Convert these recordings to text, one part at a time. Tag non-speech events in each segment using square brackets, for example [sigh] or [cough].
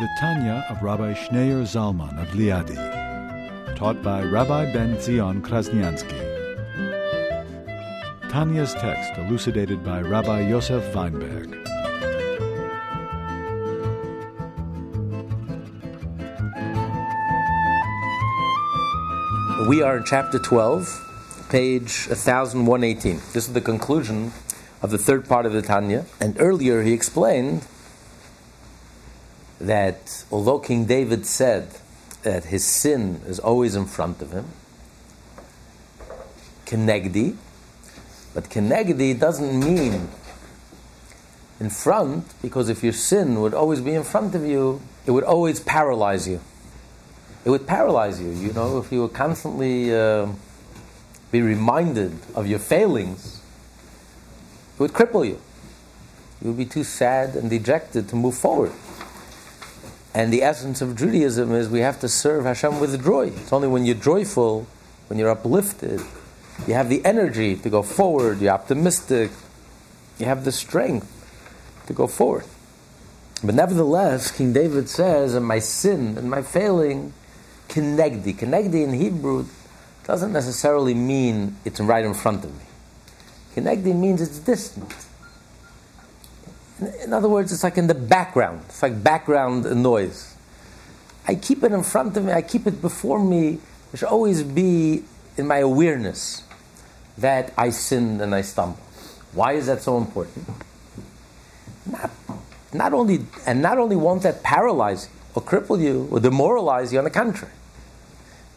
The Tanya of Rabbi Schneur Zalman of Liadi, taught by Rabbi Ben Zion Krasniansky. Tanya's text elucidated by Rabbi Yosef Wineberg. We are in chapter 12, page 1118. This is the conclusion of the third part of the Tanya. And earlier he explained that although King David said that his sin is always in front of him, Kenegdi, but Kenegdi doesn't mean in front, because if your sin would always be in front of you, it would always paralyze you. It would paralyze you. You know, if you would constantly uh, be reminded of your failings, it would cripple you. You would be too sad and dejected to move forward. And the essence of Judaism is we have to serve Hashem with joy. It's only when you're joyful, when you're uplifted, you have the energy to go forward, you're optimistic, you have the strength to go forward. But nevertheless, King David says, and my sin and my failing, kinegdi. Kinegdi in Hebrew doesn't necessarily mean it's right in front of me. Kinegdi means it's distant. In other words, it's like in the background. It's like background noise. I keep it in front of me, I keep it before me. There should always be in my awareness that I sinned and I stumbled. Why is that so important? Not, not only, and not only won't that paralyze you or cripple you or demoralize you, on the contrary,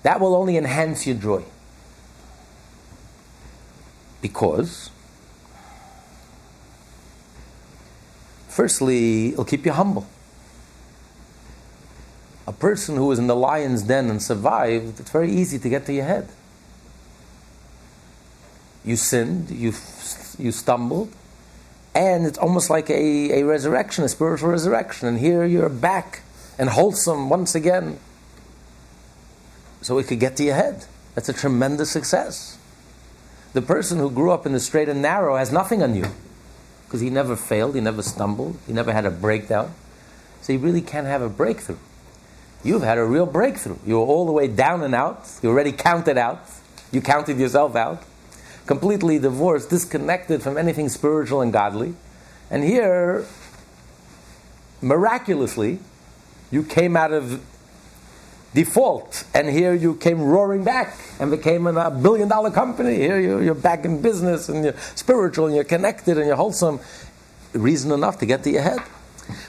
that will only enhance your joy. Because Firstly, it'll keep you humble. A person who was in the lion's den and survived, it's very easy to get to your head. You sinned, you, you stumbled, and it's almost like a, a resurrection, a spiritual resurrection. And here you're back and wholesome once again. So it could get to your head. That's a tremendous success. The person who grew up in the straight and narrow has nothing on you because he never failed, he never stumbled, he never had a breakdown. So he really can't have a breakthrough. You've had a real breakthrough. You were all the way down and out. You already counted out. You counted yourself out. Completely divorced, disconnected from anything spiritual and godly. And here, miraculously, you came out of default, and here you came roaring back and became a billion dollar company. Here you're back in business and you're spiritual and you're connected and you're wholesome. Reason enough to get to your head.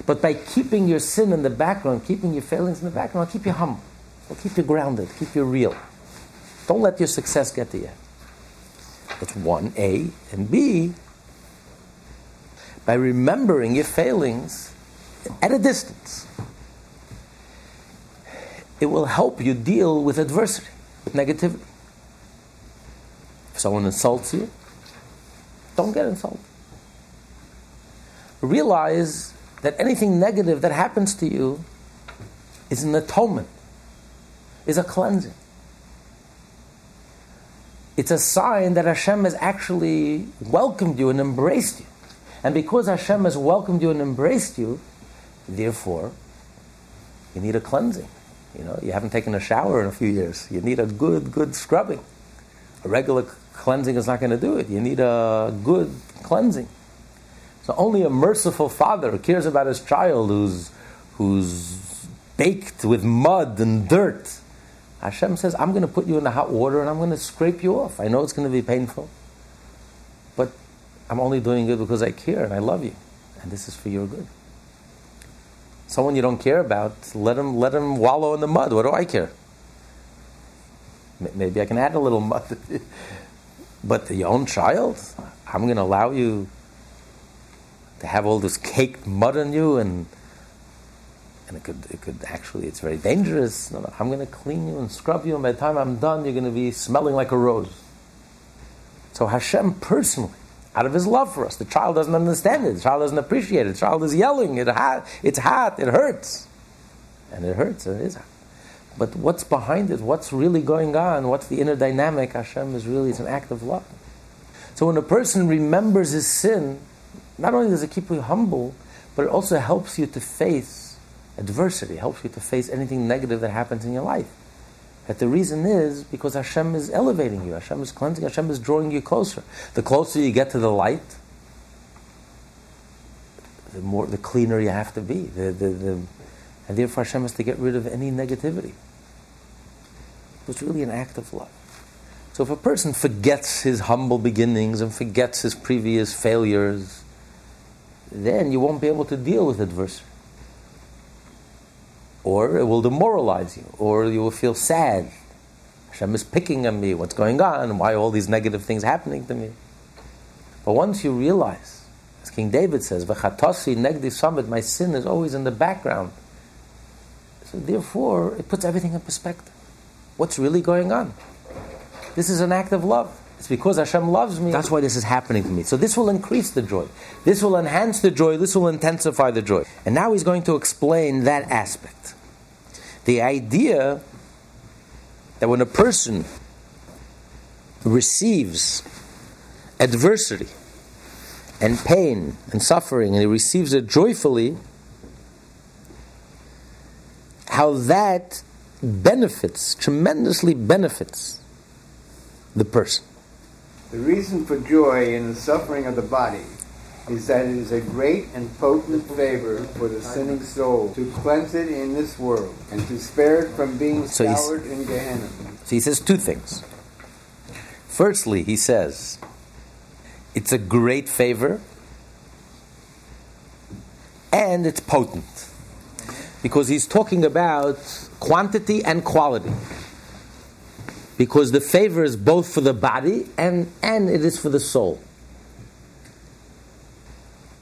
But by keeping your sin in the background, keeping your failings in the background, keep you humble. It'll keep you grounded, keep you real. Don't let your success get to you. That's one, A. And B, by remembering your failings at a distance it will help you deal with adversity, with negativity. If someone insults you, don't get insulted. Realize that anything negative that happens to you is an atonement, is a cleansing. It's a sign that Hashem has actually welcomed you and embraced you. And because Hashem has welcomed you and embraced you, therefore, you need a cleansing. You know, you haven't taken a shower in a few years. You need a good, good scrubbing. A regular cleansing is not going to do it. You need a good cleansing. So only a merciful father who cares about his child who's, who's baked with mud and dirt. Hashem says, I'm going to put you in the hot water and I'm going to scrape you off. I know it's going to be painful, but I'm only doing it because I care and I love you. And this is for your good someone you don't care about, let him let him wallow in the mud. What do I care? Maybe I can add a little mud. [laughs] but your own child, I'm going to allow you to have all this caked mud on you and And it could, it could actually, it's very dangerous. No, no, I'm going to clean you and scrub you, and by the time I'm done, you're going to be smelling like a rose. So Hashem personally, out of his love for us, the child doesn't understand it, the child doesn't appreciate it, the child is yelling, it it's hot, it hurts. And it hurts, it is hot. But what's behind it? What's really going on? What's the inner dynamic? Hashem is really, it's an act of love. So when a person remembers his sin, not only does it keep you humble, but it also helps you to face adversity, helps you to face anything negative that happens in your life. That the reason is because Hashem is elevating you, Hashem is cleansing, Hashem is drawing you closer. The closer you get to the light, the more the cleaner you have to be. The, the, the, and therefore Hashem has to get rid of any negativity. It's really an act of love. So if a person forgets his humble beginnings and forgets his previous failures, then you won't be able to deal with adversity. Or it will demoralize you, or you will feel sad. Hashem is picking on me, what's going on, why all these negative things happening to me. But once you realize, as King David says, V'chatasi negdi summit, my sin is always in the background. So therefore, it puts everything in perspective. What's really going on? This is an act of love. It's because Hashem loves me. That's why this is happening to me. So this will increase the joy. This will enhance the joy. This will intensify the joy. And now he's going to explain that aspect. The idea that when a person receives adversity and pain and suffering and he receives it joyfully, how that benefits, tremendously benefits the person. The reason for joy in the suffering of the body is that it is a great and potent favor for the sinning soul to cleanse it in this world and to spare it from being So scoured in Gehenna. So he says two things. Firstly, he says it's a great favor and it's potent because he's talking about quantity and quality. Because the favor is both for the body and, and it is for the soul.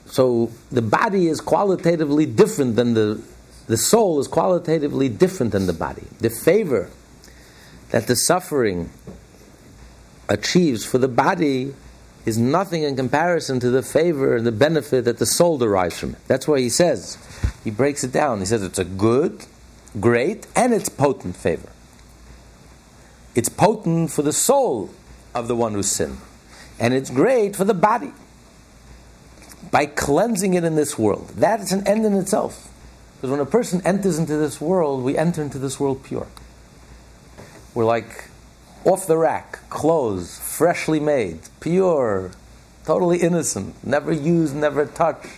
So the body is qualitatively different than the the soul is qualitatively different than the body. The favor that the suffering achieves for the body is nothing in comparison to the favor and the benefit that the soul derives from it. That's why he says, he breaks it down. He says it's a good, great, and it's potent favor. It's potent for the soul of the one who sinned, and it's great for the body by cleansing it in this world. That is an end in itself. Because when a person enters into this world, we enter into this world pure. We're like off the rack, clothes, freshly made, pure, totally innocent, never used, never touched.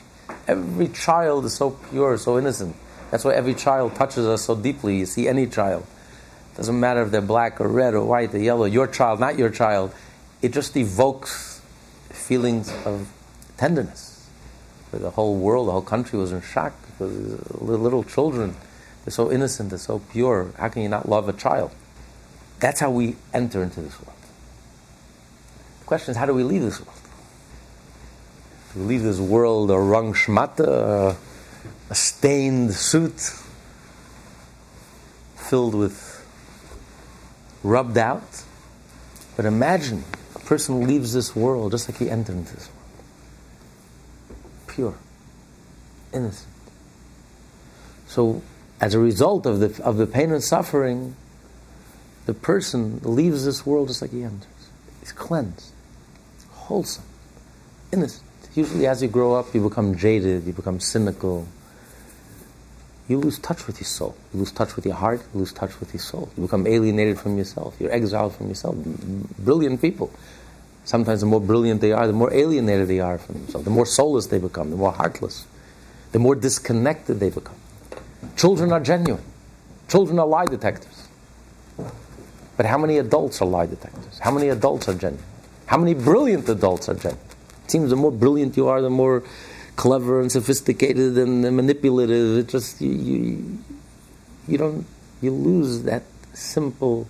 Every child is so pure, so innocent. That's why every child touches us so deeply. You see any child. Doesn't matter if they're black or red or white or yellow, your child, not your child. It just evokes feelings of tenderness. The whole world, the whole country was in shock because little children, they're so innocent, they're so pure. How can you not love a child? That's how we enter into this world. The question is, how do we leave this world? Do we leave this world a wrung schmatte, a stained suit, filled with rubbed out? But imagine a person leaves this world just like he entered into this world. Pure, innocent. So, as a result of the, of the pain and suffering, the person leaves this world just like he enters. He's cleansed, wholesome, innocent. Usually, as you grow up, you become jaded, you become cynical. You lose touch with your soul. You lose touch with your heart. You lose touch with your soul. You become alienated from yourself. You're exiled from yourself. Brilliant people. Sometimes the more brilliant they are, the more alienated they are from themselves. The more soulless they become, the more heartless, the more disconnected they become. Children are genuine. Children are lie detectors. But how many adults are lie detectors? How many adults are genuine? How many brilliant adults are genuine? It seems the more brilliant you are, the more clever and sophisticated and manipulative. It just you, you, you don't you lose that simple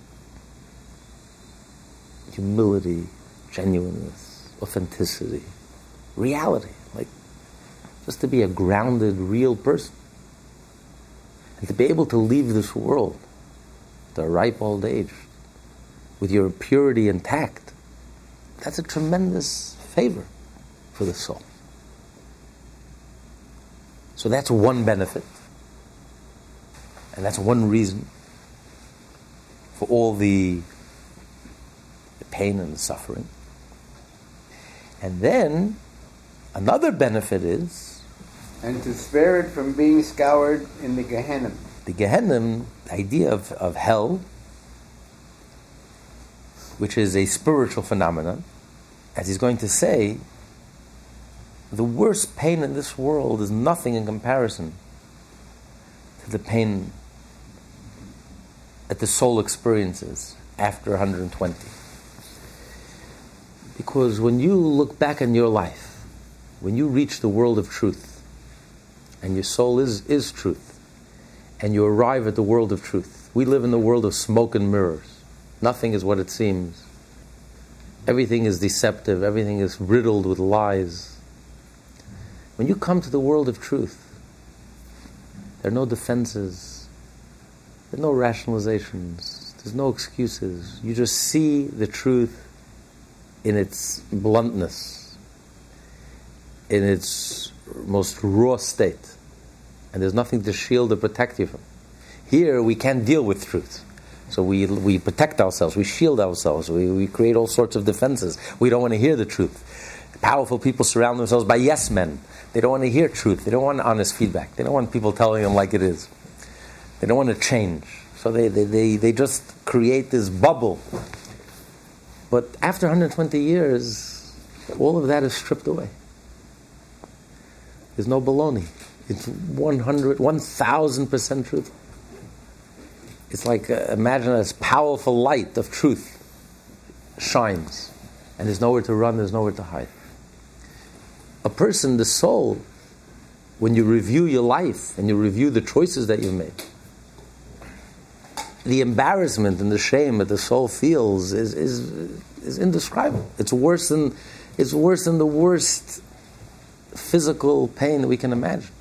humility, genuineness, authenticity, reality. Like just to be a grounded, real person. and to be able to leave this world, the ripe old age, with your purity intact, that's a tremendous favor for the soul. So that's one benefit. And that's one reason for all the, the pain and the suffering. And then another benefit is. And to spare it from being scoured in the Gehenna. The Gehenna, the idea of, of hell, which is a spiritual phenomenon, as he's going to say, the worst pain in this world is nothing in comparison to the pain that the soul experiences after 120. Because when you look back in your life, when you reach the world of truth, and your soul is, is truth, and you arrive at the world of truth, we live in the world of smoke and mirrors. Nothing is what it seems. Everything is deceptive, everything is riddled with lies. When you come to the world of truth, there are no defenses, there are no rationalizations, there's no excuses. You just see the truth in its bluntness, in its most raw state, and there's nothing to shield or protect you from. Here, we can't deal with truth. So we, we protect ourselves, we shield ourselves, we, we create all sorts of defenses. We don't want to hear the truth. Powerful people surround themselves by yes men. They don't want to hear truth. They don't want honest feedback. They don't want people telling them like it is. They don't want to change. So they, they, they, they just create this bubble. But after 120 years, all of that is stripped away. There's no baloney. It's 100, 1000% truth. It's like, uh, imagine this powerful light of truth shines, and there's nowhere to run, there's nowhere to hide. A person, the soul, when you review your life and you review the choices that you've made, the embarrassment and the shame that the soul feels is, is, is indescribable. It's worse than, it's worse than the worst physical pain that we can imagine.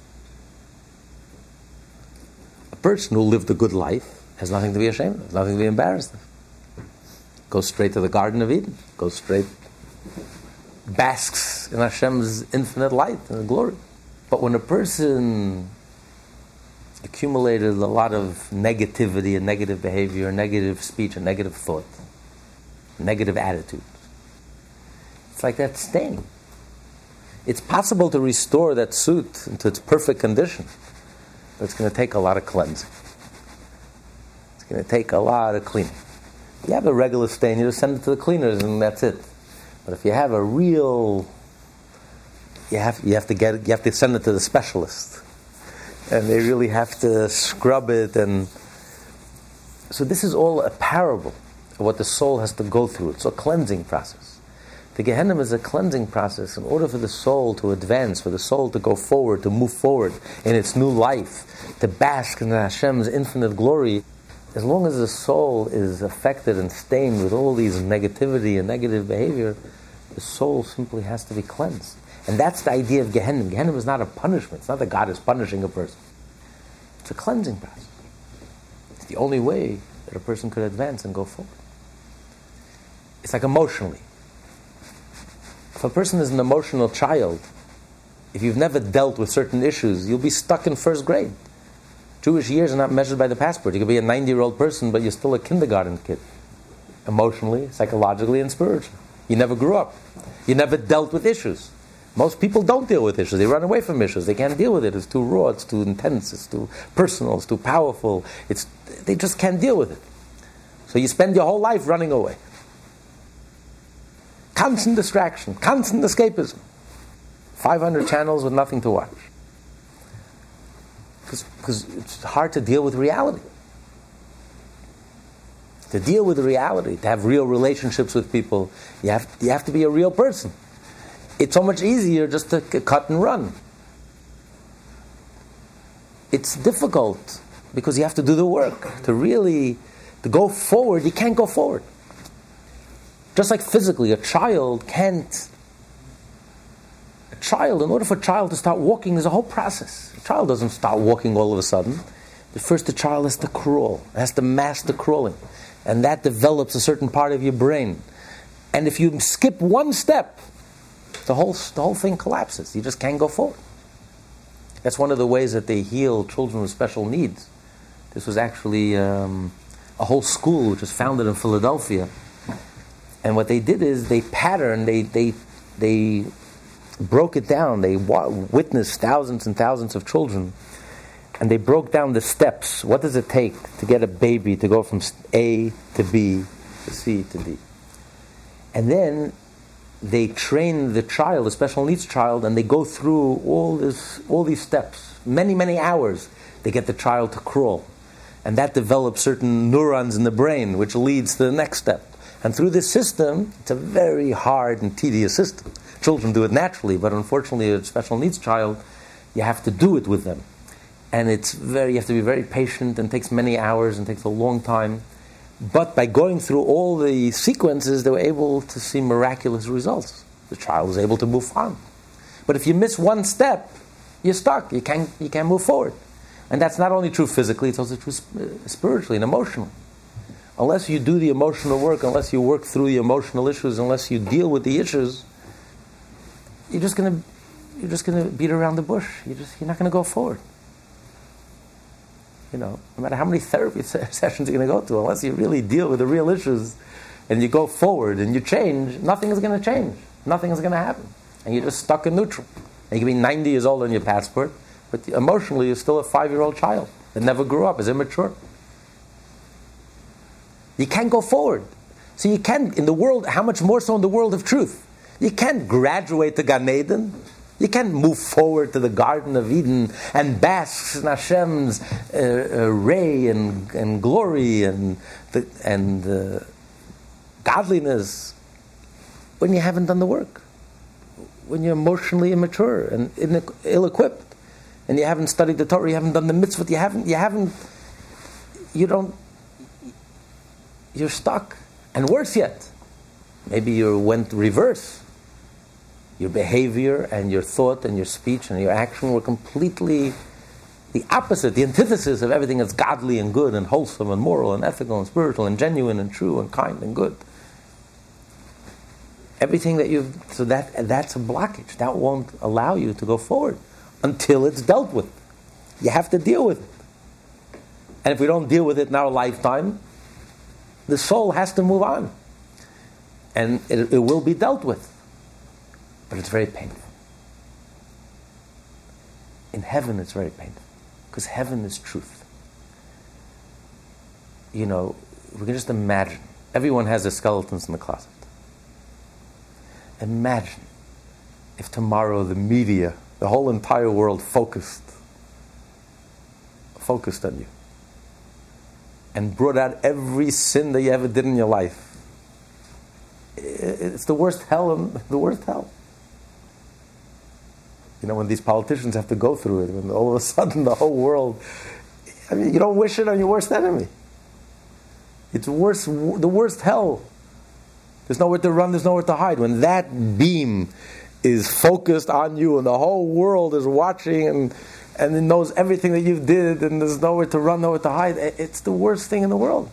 A person who lived a good life has nothing to be ashamed of, nothing to be embarrassed of. Goes straight to the Garden of Eden, goes straight, basks in Hashem's infinite light and glory. But when a person accumulated a lot of negativity and negative behavior, negative speech and negative thought, negative attitude, it's like that stain. It's possible to restore that suit into its perfect condition, but it's going to take a lot of cleansing. It's going to take a lot of cleaning. If you have a regular stain, you just send it to the cleaners and that's it. But if you have a real, you have, you have to get you have to send it to the specialist. And they really have to scrub it and so this is all a parable of what the soul has to go through. It's a cleansing process. The Gehenna is a cleansing process in order for the soul to advance, for the soul to go forward, to move forward in its new life, to bask in Hashem's infinite glory as long as the soul is affected and stained with all these negativity and negative behavior, the soul simply has to be cleansed. And that's the idea of Gehenna. Gehenna is not a punishment. It's not that God is punishing a person. It's a cleansing process. It's the only way that a person could advance and go forward. It's like emotionally. If a person is an emotional child, if you've never dealt with certain issues, you'll be stuck in first grade. Jewish years are not measured by the passport. You could be a 90 year old person, but you're still a kindergarten kid. Emotionally, psychologically, and spiritually. You never grew up. You never dealt with issues. Most people don't deal with issues. They run away from issues. They can't deal with it. It's too raw, it's too intense, it's too personal, it's too powerful. It's, they just can't deal with it. So you spend your whole life running away. Constant distraction, constant escapism. 500 channels with nothing to watch because it's hard to deal with reality. To deal with reality, to have real relationships with people, you have, you have to be a real person. It's so much easier just to cut and run. It's difficult because you have to do the work. To really to go forward, you can't go forward. Just like physically, a child can't child, in order for a child to start walking, there's a whole process. A child doesn't start walking all of a sudden. The first the child has to crawl, has to master crawling, and that develops a certain part of your brain. And if you skip one step, the whole the whole thing collapses. You just can't go forward. That's one of the ways that they heal children with special needs. This was actually um, a whole school which was founded in Philadelphia. And what they did is they patterned, they, they, they broke it down. They witnessed thousands and thousands of children. And they broke down the steps. What does it take to get a baby to go from A to B to C to D? And then they train the child, the special needs child, and they go through all this, all these steps, many, many hours. They get the child to crawl, and that develops certain neurons in the brain, which leads to the next step. And through this system, it's a very hard and tedious system. Children do it naturally, but unfortunately, a special needs child, you have to do it with them, and it's very. You have to be very patient, and takes many hours, and takes a long time. But by going through all the sequences, they were able to see miraculous results. The child was able to move on. But if you miss one step, you're stuck. You can't, you can't move forward. And that's not only true physically, it's also true uh, spiritually and emotionally. Unless you do the emotional work, unless you work through the emotional issues, unless you deal with the issues, you're just going to you're just going to beat around the bush. You're just you're not going to go forward you know, no matter how many therapy [laughs] sessions you're going to go to, unless you really deal with the real issues and you go forward and you change, nothing is going to change. Nothing is going to happen. And you're just stuck in neutral. And you can be 90 years old on your passport, but emotionally you're still a five year old child that never grew up, is immature. You can't go forward. So you can, in the world, how much more so in the world of truth? You can't graduate to Gan Eden you can't move forward to the Garden of Eden and bask in Hashem's uh, uh, ray and, and glory and, the, and uh, godliness when you haven't done the work, when you're emotionally immature and ill-equipped, and you haven't studied the Torah, you haven't done the mitzvah, you haven't, you haven't, you don't, you're stuck. And worse yet, maybe you went reverse your behavior and your thought and your speech and your action were completely the opposite, the antithesis of everything that's godly and good and wholesome and moral and ethical and spiritual and genuine and true and kind and good. Everything that you've so that that's a blockage. That won't allow you to go forward until it's dealt with. You have to deal with it. And if we don't deal with it in our lifetime, the soul has to move on. And it, it will be dealt with but it's very painful. In heaven, it's very painful because heaven is truth. You know, we can just imagine. Everyone has their skeletons in the closet. Imagine if tomorrow the media, the whole entire world focused, focused on you and brought out every sin that you ever did in your life. It's the worst hell, the worst hell you know, when these politicians have to go through it, when all of a sudden the whole world, I mean, you don't wish it on your worst enemy. It's worse, the worst hell. There's nowhere to run, there's nowhere to hide. When that beam is focused on you and the whole world is watching and, and it knows everything that you did and there's nowhere to run, nowhere to hide, it's the worst thing in the world.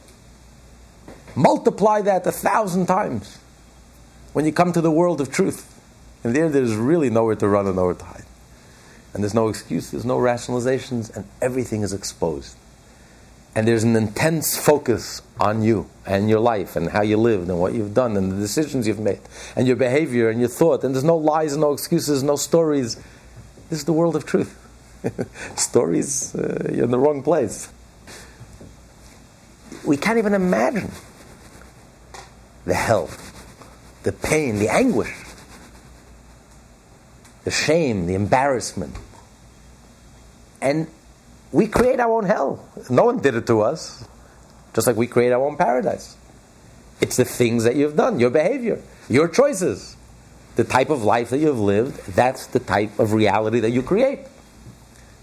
Multiply that a thousand times when you come to the world of truth. And there, there's really nowhere to run and nowhere to hide. And there's no excuse, there's no rationalizations, and everything is exposed. And there's an intense focus on you and your life and how you lived and what you've done and the decisions you've made and your behavior and your thought. And there's no lies and no excuses, no stories. This is the world of truth. [laughs] stories, uh, you're in the wrong place. We can't even imagine the hell, the pain, the anguish the shame, the embarrassment. And we create our own hell. No one did it to us, just like we create our own paradise. It's the things that you've done, your behavior, your choices, the type of life that you've lived. That's the type of reality that you create.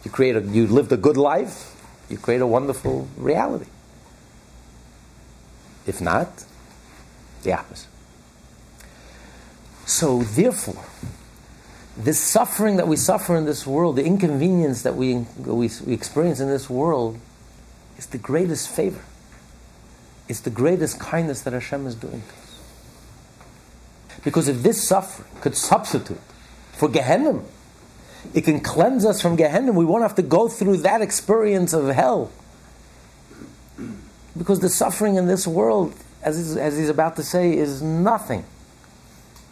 You create a, you lived a good life. You create a wonderful reality. If not, the opposite. So, therefore, the suffering that we suffer in this world, the inconvenience that we, we, we experience in this world, is the greatest favor. It's the greatest kindness that Hashem is doing to us. Because if this suffering could substitute for Gehenna, it can cleanse us from Gehenna. We won't have to go through that experience of hell. Because the suffering in this world, as as he's about to say, is nothing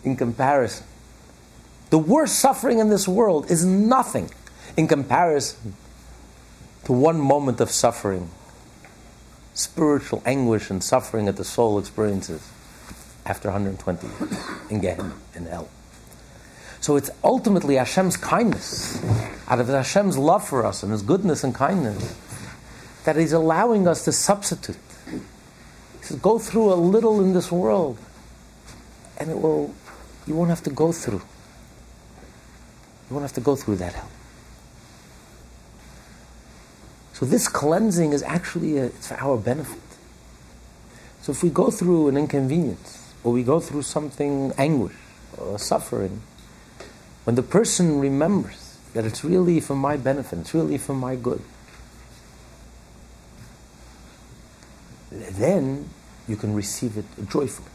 in comparison. The worst suffering in this world is nothing in comparison to one moment of suffering, spiritual anguish and suffering that the soul experiences after 120 years in Gehenna, in hell. So it's ultimately Hashem's kindness, out of Hashem's love for us and His goodness and kindness, that He's allowing us to substitute. He says, go through a little in this world, and it will, you won't have to go through. You won't have to go through that hell. So this cleansing is actually a, it's for our benefit. So if we go through an inconvenience, or we go through something anguish or suffering, when the person remembers that it's really for my benefit, it's really for my good, then you can receive it joyfully.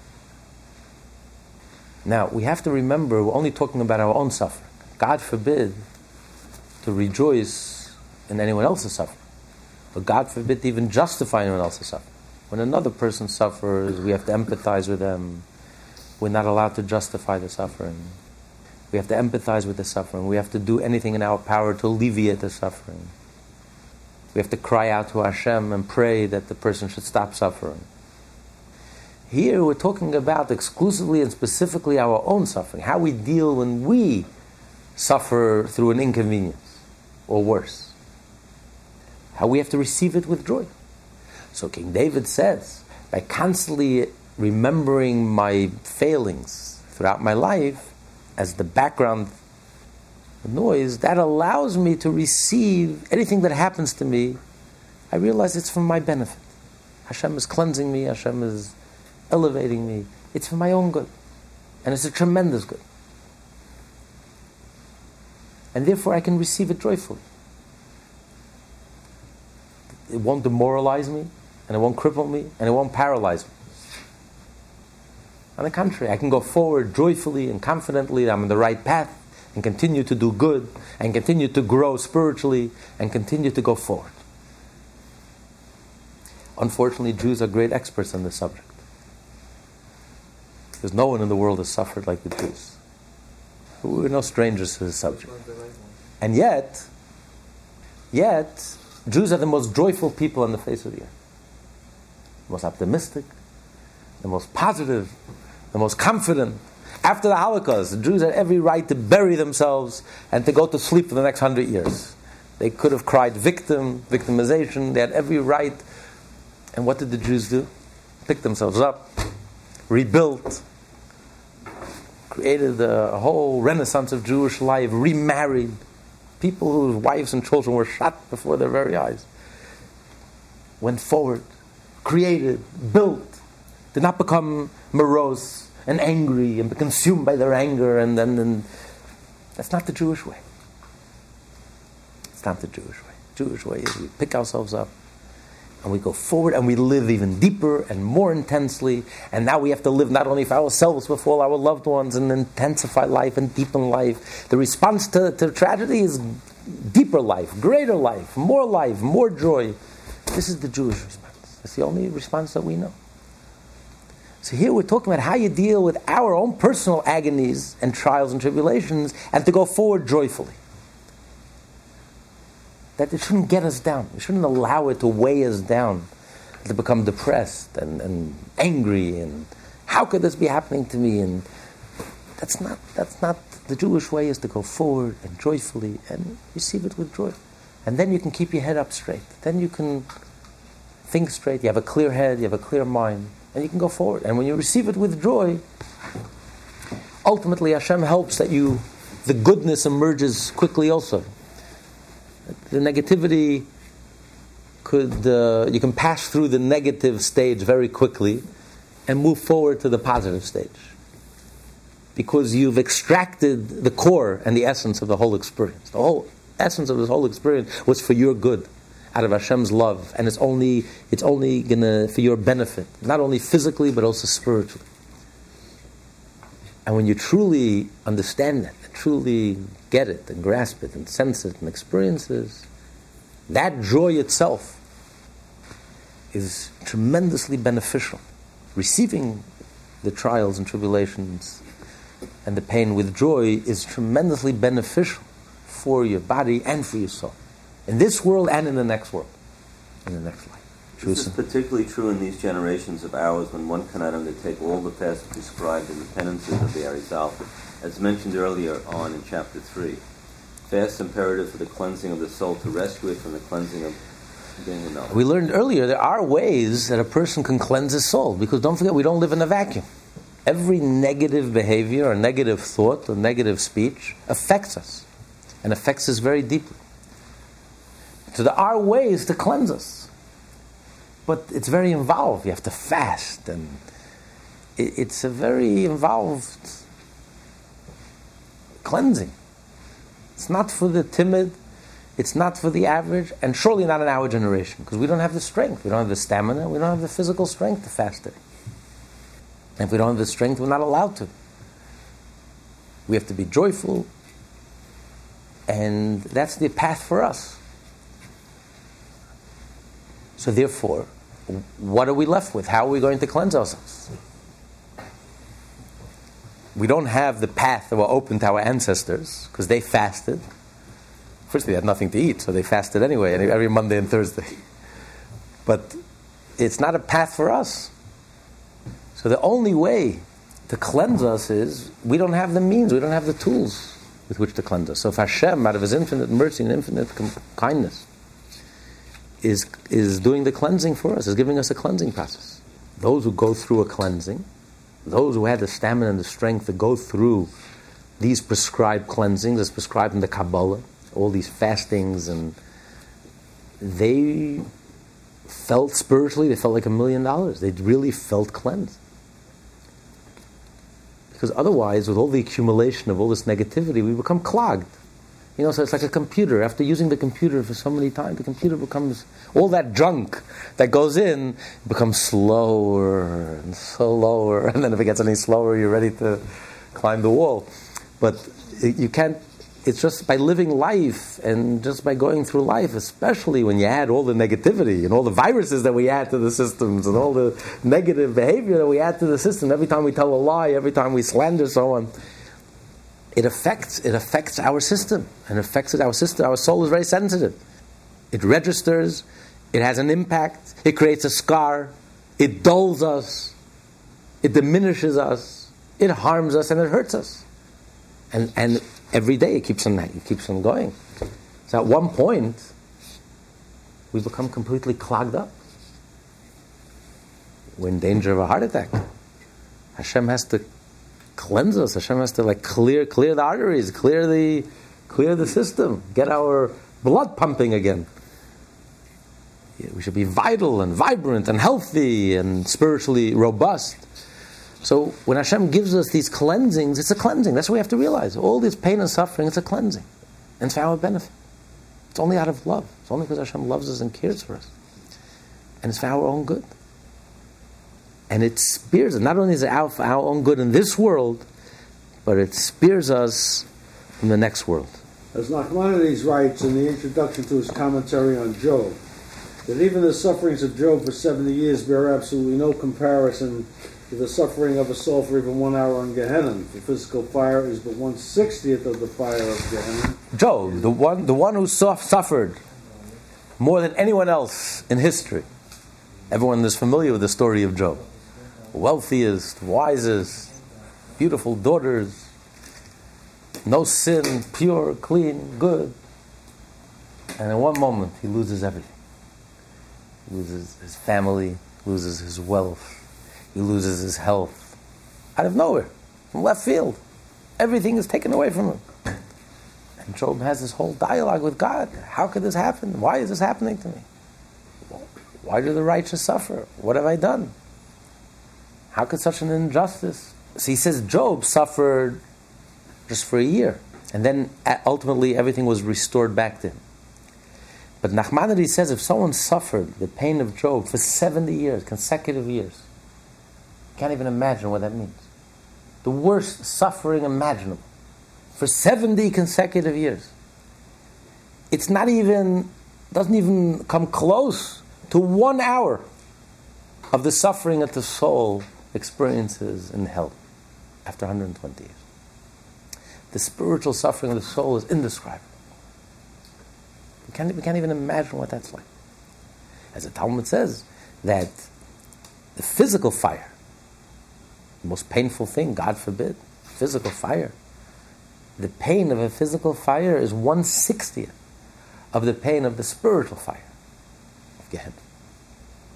Now, we have to remember we're only talking about our own suffering. God forbid to rejoice in anyone else's suffering. But God forbid to even justify anyone else's suffering. When another person suffers, we have to empathize with them. We're not allowed to justify the suffering. We have to empathize with the suffering. We have to do anything in our power to alleviate the suffering. We have to cry out to Hashem and pray that the person should stop suffering. Here we're talking about exclusively and specifically our own suffering, how we deal when we suffer through an inconvenience or worse. How we have to receive it with joy. So King David says, by constantly remembering my failings throughout my life, as the background noise, that allows me to receive anything that happens to me. I realize it's for my benefit. Hashem is cleansing me, Hashem is elevating me. It's for my own good. And it's a tremendous good. And therefore I can receive it joyfully. It won't demoralize me, and it won't cripple me, and it won't paralyze me. On the contrary, I can go forward joyfully and confidently I'm on the right path and continue to do good and continue to grow spiritually and continue to go forward. Unfortunately, Jews are great experts on this subject. Because no one in the world has suffered like the Jews. We're no strangers to this subject. And yet, yet, Jews are the most joyful people on the face of the earth. The most optimistic, the most positive, the most confident. After the Holocaust, the Jews had every right to bury themselves and to go to sleep for the next hundred years. They could have cried victim, victimization, they had every right. And what did the Jews do? Pick themselves up, rebuilt, created a whole renaissance of Jewish life, remarried, people whose wives and children were shot before their very eyes. Went forward, created, built, did not become morose and angry and be consumed by their anger and then that's not the Jewish way. It's not the Jewish way. Jewish way is we pick ourselves up and we go forward and we live even deeper and more intensely. And now we have to live not only for ourselves but for all our loved ones and intensify life and deepen life. The response to, to tragedy is deeper life, greater life, more life, more joy. This is the Jewish response. It's the only response that we know. So here we're talking about how you deal with our own personal agonies and trials and tribulations and to go forward joyfully. That it shouldn't get us down. We shouldn't allow it to weigh us down, to become depressed and, and angry and how could this be happening to me? And that's not that's not the Jewish way is to go forward and joyfully and receive it with joy. And then you can keep your head up straight. Then you can think straight, you have a clear head, you have a clear mind and you can go forward. And when you receive it with joy, ultimately Hashem helps that you, the goodness emerges quickly also. The negativity could, uh, you can pass through the negative stage very quickly and move forward to the positive stage. Because you've extracted the core and the essence of the whole experience. The whole essence of this whole experience was for your good. out of Hashem's love, and it's only it's only gonna for your benefit, not only physically but also spiritually. And when you truly understand that, truly get it, and grasp it, and sense it, and experience it, that joy itself is tremendously beneficial. Receiving the trials and tribulations and the pain with joy is tremendously beneficial for your body and for your soul. In this world and in the next world, in the next life. This is particularly true in these generations of ours when one cannot undertake all the fasts prescribed in the penances of the Arizal, as mentioned earlier on in chapter 3. Fast imperative for the cleansing of the soul to rescue it from the cleansing of being. We learned earlier there are ways that a person can cleanse his soul because don't forget we don't live in a vacuum. Every negative behavior or negative thought or negative speech affects us and affects us very deeply. So there are ways to cleanse us, but it's very involved. You have to fast, and it, it's a very involved cleansing. It's not for the timid, it's not for the average, and surely not in our generation, because we don't have the strength, we don't have the stamina, we don't have the physical strength to fast it. And if we don't have the strength, we're not allowed to. We have to be joyful, and that's the path for us. So, therefore, what are we left with? How are we going to cleanse ourselves? We don't have the path that were open to our ancestors because they fasted. First, they had nothing to eat, so they fasted anyway, every Monday and Thursday. But it's not a path for us. So, the only way to cleanse us is we don't have the means, we don't have the tools with which to cleanse us. So, if Hashem, out of His infinite mercy and infinite kindness, is, is doing the cleansing for us, is giving us a cleansing process. Those who go through a cleansing, those who had the stamina and the strength to go through these prescribed cleansings, as prescribed in the Kabbalah, all these fastings, and they felt spiritually, they felt like a million dollars. They really felt cleansed. Because otherwise, with all the accumulation of all this negativity, we become clogged. You know, so it's like a computer. After using the computer for so many times, the computer becomes all that junk that goes in becomes slower and slower, [laughs] and then if it gets any slower, you're ready to climb the wall. But you can't. It's just by living life and just by going through life, especially when you add all the negativity and all the viruses that we add to the systems and all the negative behavior that we add to the system. Every time we tell a lie, every time we slander someone it affects it affects our system and affects our system. Our soul is very sensitive. It registers. It has an impact. It creates a scar. It dulls us. It diminishes us. It harms us and it hurts us. And and every day it keeps on it keeps on going. So at one point we become completely clogged up. We're in danger of a heart attack. Hashem has to cleanse us. Hashem has to like clear clear the arteries, clear the clear the system, get our blood pumping again. We should be vital and vibrant and healthy and spiritually robust. So when Hashem gives us these cleansings, it's a cleansing. That's what we have to realize. All this pain and suffering, it's a cleansing. And it's for our benefit. It's only out of love. It's only because Hashem loves us and cares for us. And it's for our own good. And it spears us. Not only is it out for our own good in this world, but it spears us in the next world. As Nachmanides writes in the introduction to his commentary on Job, that even the sufferings of Job for 70 years bear absolutely no comparison to the suffering of a soul for even one hour in Gehenna. The physical fire is but one sixtieth of the fire of Gehenna. Job, the one, the one who suffered more than anyone else in history. Everyone is familiar with the story of Job wealthiest, wisest, beautiful daughters, no sin, pure, clean, good. And in one moment, he loses everything. He loses his family, loses his wealth, he loses his health. Out of nowhere, from left field. Everything is taken away from him. And Job has this whole dialogue with God. How could this happen? Why is this happening to me? Why do the righteous suffer? What have I done? How could such an injustice? So he says Job suffered just for a year, and then ultimately everything was restored back to him. But Nachmanides says if someone suffered the pain of Job for 70 years, consecutive years, can't even imagine what that means. The worst suffering imaginable for 70 consecutive years. It's not even, doesn't even come close to one hour of the suffering that the soul experiences in hell after 120 years. The spiritual suffering of the soul is indescribable. We can't, we can't even imagine what that's like. As the Talmud says, that the physical fire, the most painful thing, God forbid, physical fire, the pain of a physical fire is 160th of the pain of the spiritual fire of Gehenna.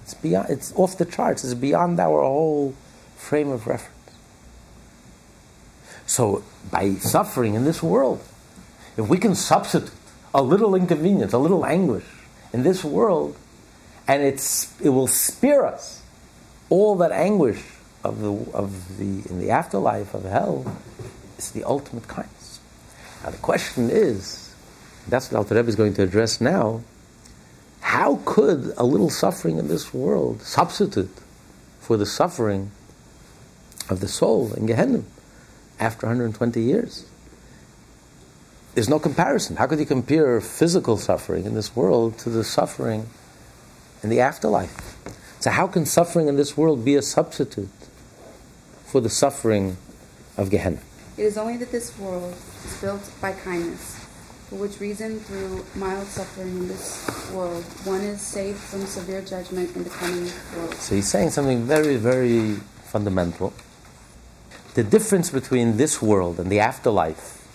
It's beyond. It's off the charts. It's beyond our whole frame of reference. So, by suffering in this world, if we can substitute a little inconvenience, a little anguish in this world, and it's it will spare us all that anguish of the of the in the afterlife of hell. It's the ultimate kindness. Now the question is, that's what Alter Rebbe is going to address now how could a little suffering in this world substitute for the suffering of the soul in Gehenna after 120 years? There's no comparison. How could you compare physical suffering in this world to the suffering in the afterlife? So, how can suffering in this world be a substitute for the suffering of Gehenna? It is only that this world is built by kindness for which reason, through mild suffering in this world, one is saved from severe judgment in the coming world. So he's saying something very, very fundamental. The difference between this world and the afterlife,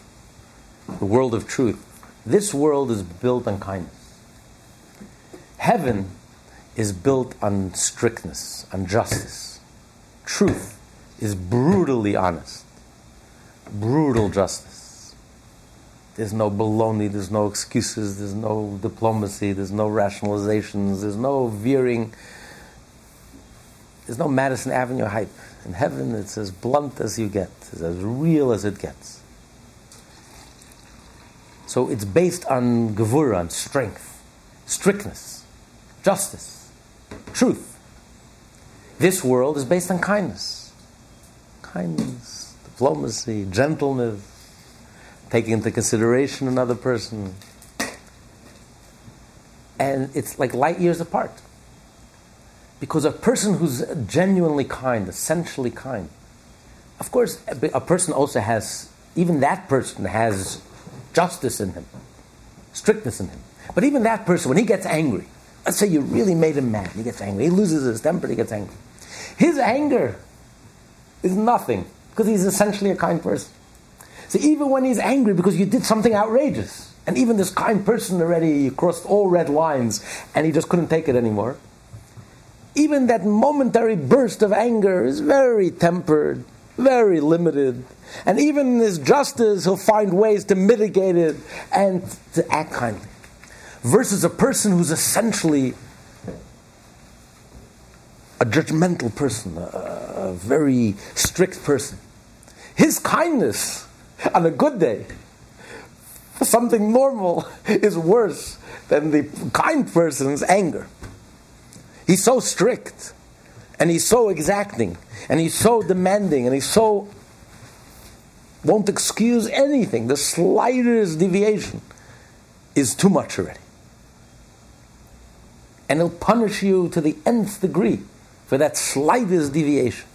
the world of truth, this world is built on kindness. Heaven is built on strictness, on justice. Truth is brutally honest, brutal justice. There's no baloney, there's no excuses, there's no diplomacy, there's no rationalizations, there's no veering, there's no Madison Avenue hype. In heaven, it's as blunt as you get, it's as real as it gets. So it's based on gevura, on strength, strictness, justice, truth. This world is based on kindness. Kindness, diplomacy, gentleness, taking into consideration another person. And it's like light years apart. Because a person who's genuinely kind, essentially kind, of course, a person also has, even that person has justice in him, strictness in him. But even that person, when he gets angry, let's say you really made him mad, he gets angry, he loses his temper, he gets angry. His anger is nothing because he's essentially a kind person. So even when he's angry because you did something outrageous, and even this kind person already crossed all red lines and he just couldn't take it anymore, even that momentary burst of anger is very tempered, very limited. And even in his justice, he'll find ways to mitigate it and to act kindly. Versus a person who's essentially a judgmental person, a, a very strict person. His kindness on a good day, something normal [laughs] is worse than the kind person's anger. He's so strict, and he's so exacting, and he's so demanding, and he's so won't excuse anything. The slightest deviation is too much already. And he'll punish you to the nth degree for that slightest deviation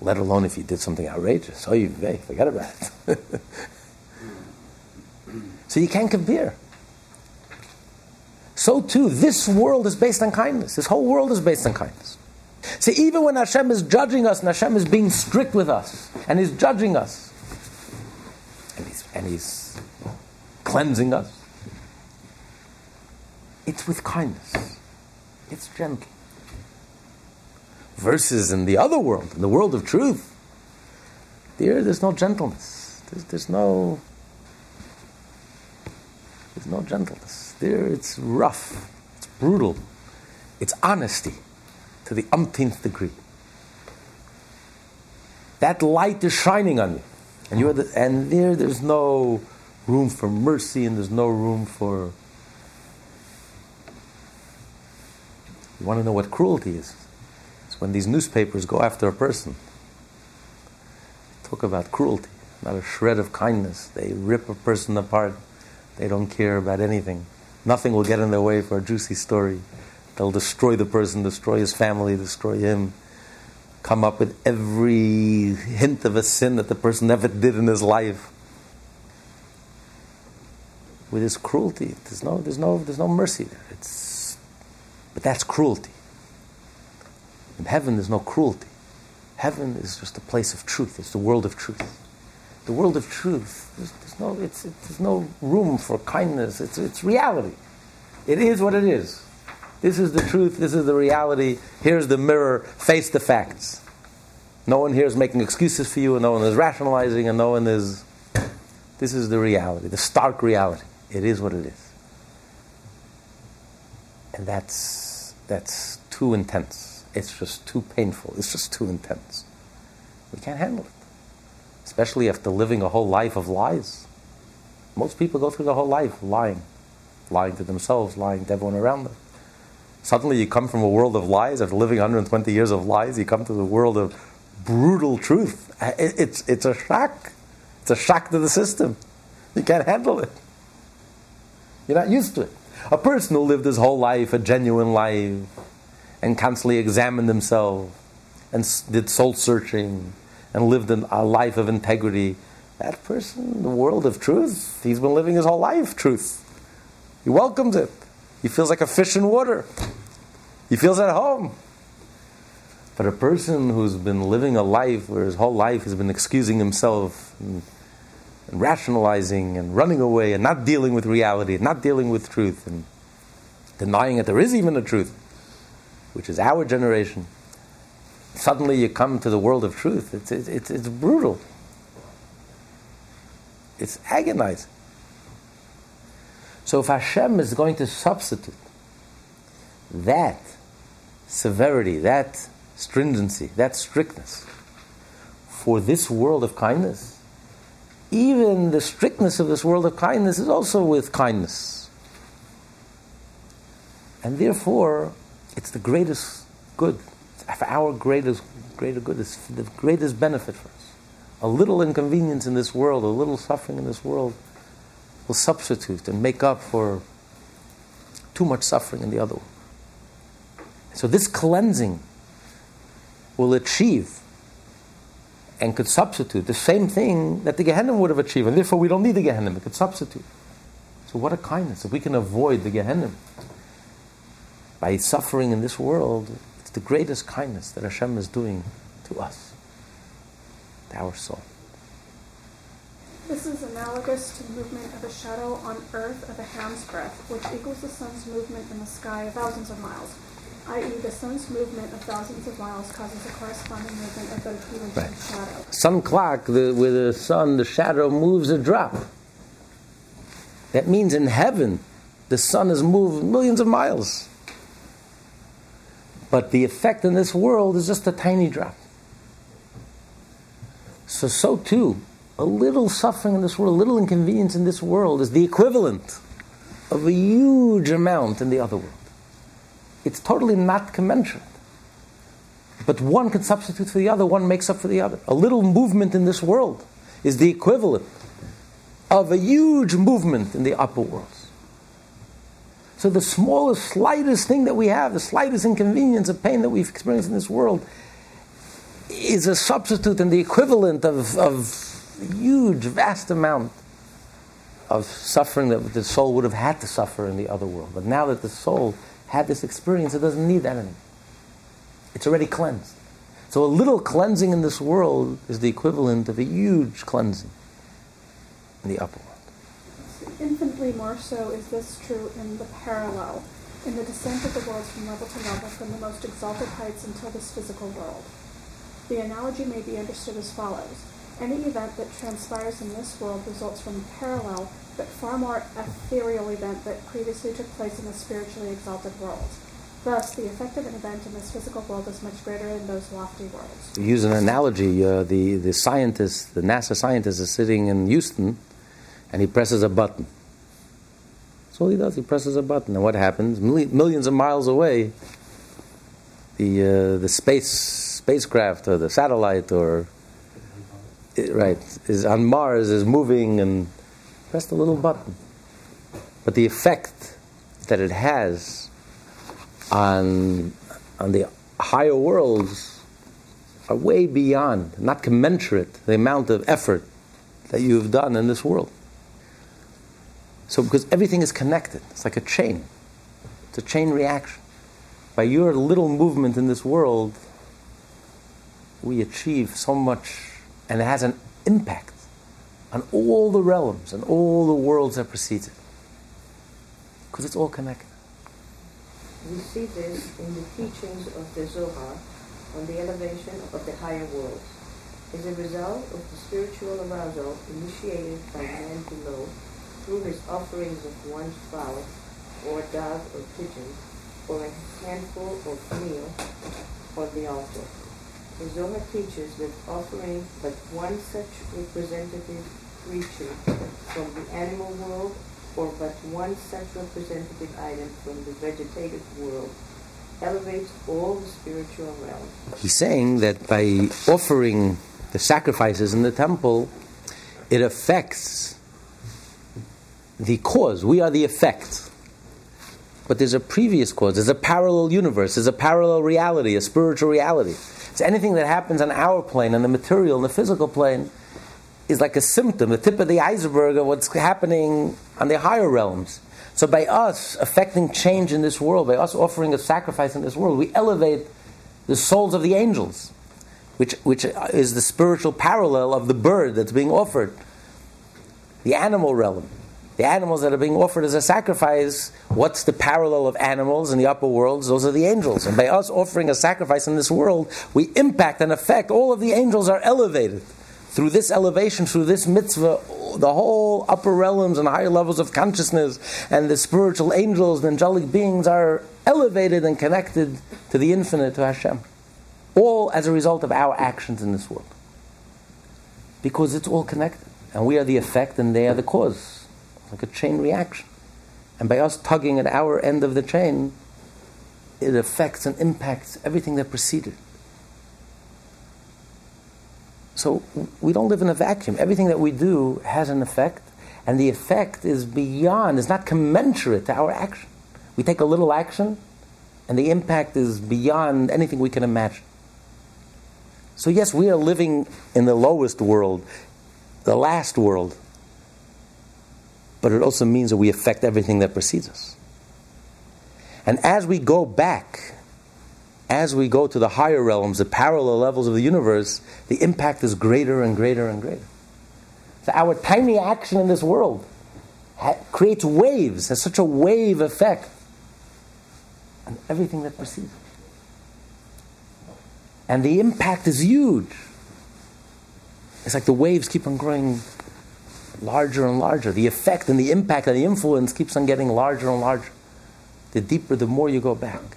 let alone if you did something outrageous. Oh, you forget about it. [laughs] so you can't compare. So too, this world is based on kindness. This whole world is based on kindness. See, even when Hashem is judging us and Hashem is being strict with us and He's judging us and He's, and he's cleansing us, it's with kindness. It's gentle versus in the other world, in the world of truth, there, there's no gentleness. There's, there's no there's no gentleness. There, it's rough, it's brutal, it's honesty to the umpteenth degree. That light is shining on you, and you're the, and there, there's no room for mercy, and there's no room for. You want to know what cruelty is? It's when these newspapers go after a person. Talk about cruelty, not a shred of kindness. They rip a person apart. They don't care about anything. Nothing will get in their way for a juicy story. They'll destroy the person, destroy his family, destroy him. Come up with every hint of a sin that the person never did in his life. With his cruelty, there's no, there's no, there's no mercy there. It's, but that's cruelty. In heaven, there's no cruelty. Heaven is just a place of truth. It's the world of truth. The world of truth. There's, there's no, it's, it, there's no room for kindness. It's, it's reality. It is what it is. This is the truth. This is the reality. Here's the mirror. Face the facts. No one here is making excuses for you, and no one is rationalizing, and no one is. This is the reality, the stark reality. It is what it is. And that's, that's too intense. It's just too painful. It's just too intense. We can't handle it. Especially after living a whole life of lies. Most people go through the whole life lying. Lying to themselves, lying to everyone around them. Suddenly you come from a world of lies, after living 120 years of lies, you come to the world of brutal truth. It's, it's a shock. It's a shock to the system. You can't handle it. You're not used to it. A person who lived his whole life a genuine life and constantly examined himself and did soul searching and lived a life of integrity, that person, the world of truth, he's been living his whole life truth. He welcomes it. He feels like a fish in water. He feels at home. But a person who's been living a life where his whole life has been excusing himself and and rationalizing and running away and not dealing with reality and not dealing with truth and denying that there is even a truth, which is our generation. Suddenly you come to the world of truth. It's, it's, it's brutal. It's agonizing. So if Hashem is going to substitute that severity, that stringency, that strictness for this world of kindness, even the strictness of this world of kindness is also with kindness. And therefore, it's the greatest good. For our greatest, greater good. It's the greatest benefit for us. A little inconvenience in this world, a little suffering in this world, will substitute and make up for too much suffering in the other world. So this cleansing will achieve and could substitute the same thing that the Gehenna would have achieved, and therefore we don't need the Gehenna, it could substitute. So what a kindness. If we can avoid the Gehenna by suffering in this world, it's the greatest kindness that Hashem is doing to us, to our soul. This is analogous to the movement of a shadow on earth of a hand's breadth, which equals the sun's movement in the sky of thousands of miles i.e., the sun's movement of thousands of miles causes a corresponding movement of the equivalent right. shadow. Sun clock, the, with the sun, the shadow moves a drop. That means in heaven, the sun has moved millions of miles. But the effect in this world is just a tiny drop. So, so too, a little suffering in this world, a little inconvenience in this world is the equivalent of a huge amount in the other world it's totally not commensurate. But one can substitute for the other, one makes up for the other. A little movement in this world is the equivalent of a huge movement in the upper worlds. So the smallest, slightest thing that we have, the slightest inconvenience of pain that we've experienced in this world, is a substitute and the equivalent of, of a huge, vast amount of suffering that the soul would have had to suffer in the other world. But now that the soul had this experience, it doesn't need that anymore. It's already cleansed. So a little cleansing in this world is the equivalent of a huge cleansing in the upper world. Infinitely more so is this true in the parallel, in the descent of the worlds from level to level, from the most exalted heights until this physical world. The analogy may be understood as follows. Any event that transpires in this world results from a parallel but far more ethereal event that previously took place in the spiritually exalted world. Thus, the effect of an event in this physical world is much greater in those lofty worlds. To use an analogy, uh, the, the scientist, the NASA scientist, is sitting in Houston and he presses a button. That's all he does. He presses a button. And what happens? millions of miles away, the uh, the space spacecraft or the satellite or it- right is on Mars is moving and press the little button. But the effect that it has on on the higher worlds are way beyond, not commensurate, the amount of effort that you've done in this world. So, because everything is connected, it's like a chain. It's a chain reaction. By your little movement in this world, we achieve so much, and it has an impact on all the realms and all the worlds that precede it. Because it's all connected. We see this in the teachings of the Zohar on the elevation of the higher worlds. As a result of the spiritual arousal initiated by man below through his offerings of one fowl, or dove or pigeon, or a handful of meal on the altar. The Zohar teaches that offering but one such representative creature from the animal world or but one such representative item from the vegetative world elevates all the spiritual realms. He's saying that by offering the sacrifices in the temple, it affects the cause. We are the effect. But there's a previous cause, there's a parallel universe, there's a parallel reality, a spiritual reality. So anything that happens on our plane, on the material, on the physical plane, is like a symptom, the tip of the iceberg of what's happening on the higher realms. So by us affecting change in this world, by us offering a sacrifice in this world, we elevate the souls of the angels, which, which is the spiritual parallel of the bird that's being offered, the animal realm. The animals that are being offered as a sacrifice, what's the parallel of animals in the upper worlds? Those are the angels. And by us offering a sacrifice in this world, we impact and affect. All of the angels are elevated. Through this elevation, through this mitzvah, the whole upper realms and higher levels of consciousness and the spiritual angels, the angelic beings are elevated and connected to the infinite, to Hashem. All as a result of our actions in this world. Because it's all connected. And we are the effect and they are the cause like a chain reaction. And by us tugging at our end of the chain, it affects and impacts everything that preceded. So we don't live in a vacuum. Everything that we do has an effect, and the effect is beyond, is not commensurate to our action. We take a little action, and the impact is beyond anything we can imagine. So, yes, we are living in the lowest world, the last world, but it also means that we affect everything that precedes us. And as we go back, as we go to the higher realms, the parallel levels of the universe, the impact is greater and greater and greater. So our tiny action in this world ha- creates waves, has such a wave effect on everything that precedes it. And the impact is huge. It's like the waves keep on growing larger and larger. The effect and the impact and the influence keeps on getting larger and larger. The deeper, the more you go back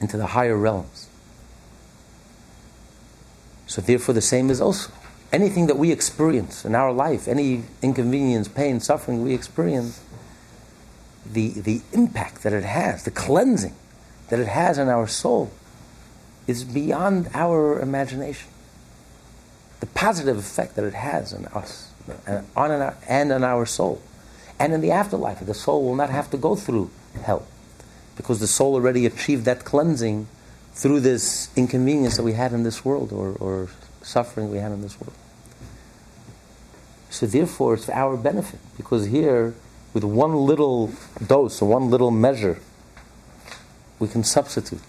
into the higher realms. So, therefore, the same is also anything that we experience in our life, any inconvenience, pain, suffering we experience, the, the impact that it has, the cleansing that it has on our soul, is beyond our imagination. The positive effect that it has on us and on our, and on our soul. And in the afterlife, the soul will not have to go through hell because the soul already achieved that cleansing through this inconvenience that we had in this world or, or suffering we had in this world. So therefore, it's for our benefit because here, with one little dose or one little measure, we can substitute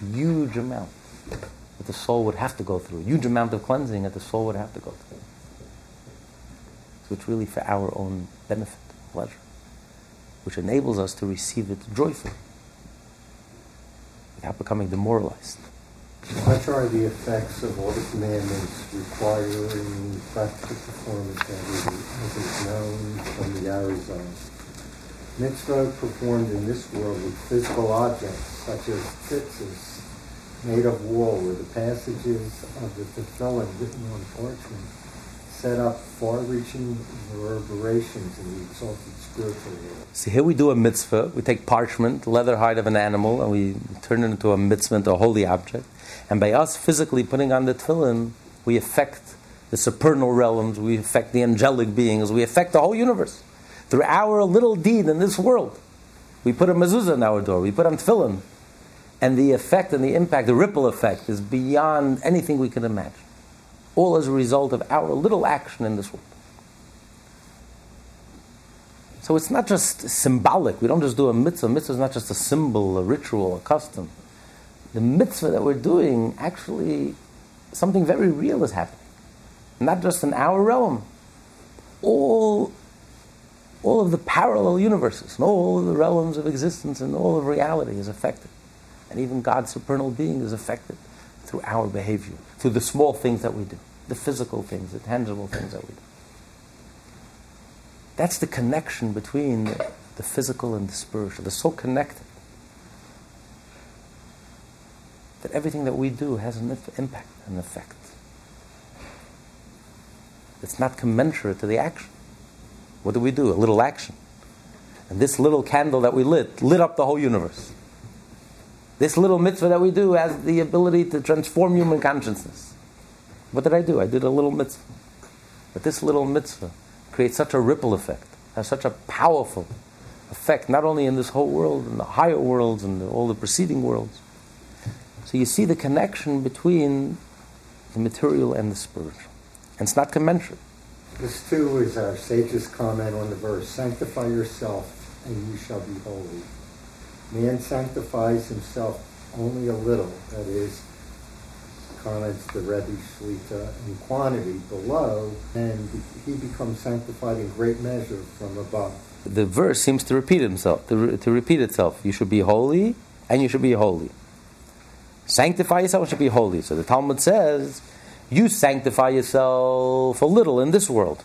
a huge amount that the soul would have to go through, a huge amount of cleansing that the soul would have to go through. It's really for our own benefit, pleasure, which enables us to receive it joyfully without becoming demoralized. What are the effects of all the commandments requiring practical performance as is known from the Arizal. Mitzvah performed in this world with physical objects such as tzitzis made of wool or the passages of the tefillin written on parchment set up far-reaching reverberations in the exalted spiritual world. See, here we do a mitzvah. We take parchment, leather hide of an animal, and we turn it into a mitzvah, a holy object. And by us physically putting on the tefillin, we affect the supernal realms, we affect the angelic beings, we affect the whole universe. Through our little deed in this world. We put a mezuzah in our door, we put on tefillin. And the effect and the impact, the ripple effect, is beyond anything we can imagine. All as a result of our little action in this world. So it's not just symbolic. We don't just do a mitzvah. Mitzvah is not just a symbol, a ritual, a custom. The mitzvah that we're doing, actually, something very real is happening. Not just in our realm. All, all of the parallel universes, and all of the realms of existence and all of reality is affected. And even God's supernal being is affected through our behavior, through the small things that we do, the physical things, the tangible things that we do. That's the connection between the, the physical and the spiritual. They're so connected that everything that we do has an impact, an effect. It's not commensurate to the action. What do we do? A little action. And this little candle that we lit lit up the whole universe. This little mitzvah that we do has the ability to transform human consciousness. What did I do? I did a little mitzvah. But this little mitzvah creates such a ripple effect, has such a powerful effect, not only in this whole world, in the higher worlds and all the preceding worlds. So you see the connection between the material and the spiritual. And it's not commensurate. This too is our sage's comment on the verse Sanctify yourself, and you shall be holy. Man sanctifies himself only a little, that is, comments the Rebbe Shlita in quantity below, and he becomes sanctified in great measure from above. The verse seems to repeat itself, to, re- to repeat itself. You should be holy, and you should be holy. Sanctify yourself, should be holy. So the Talmud says, you sanctify yourself a little in this world.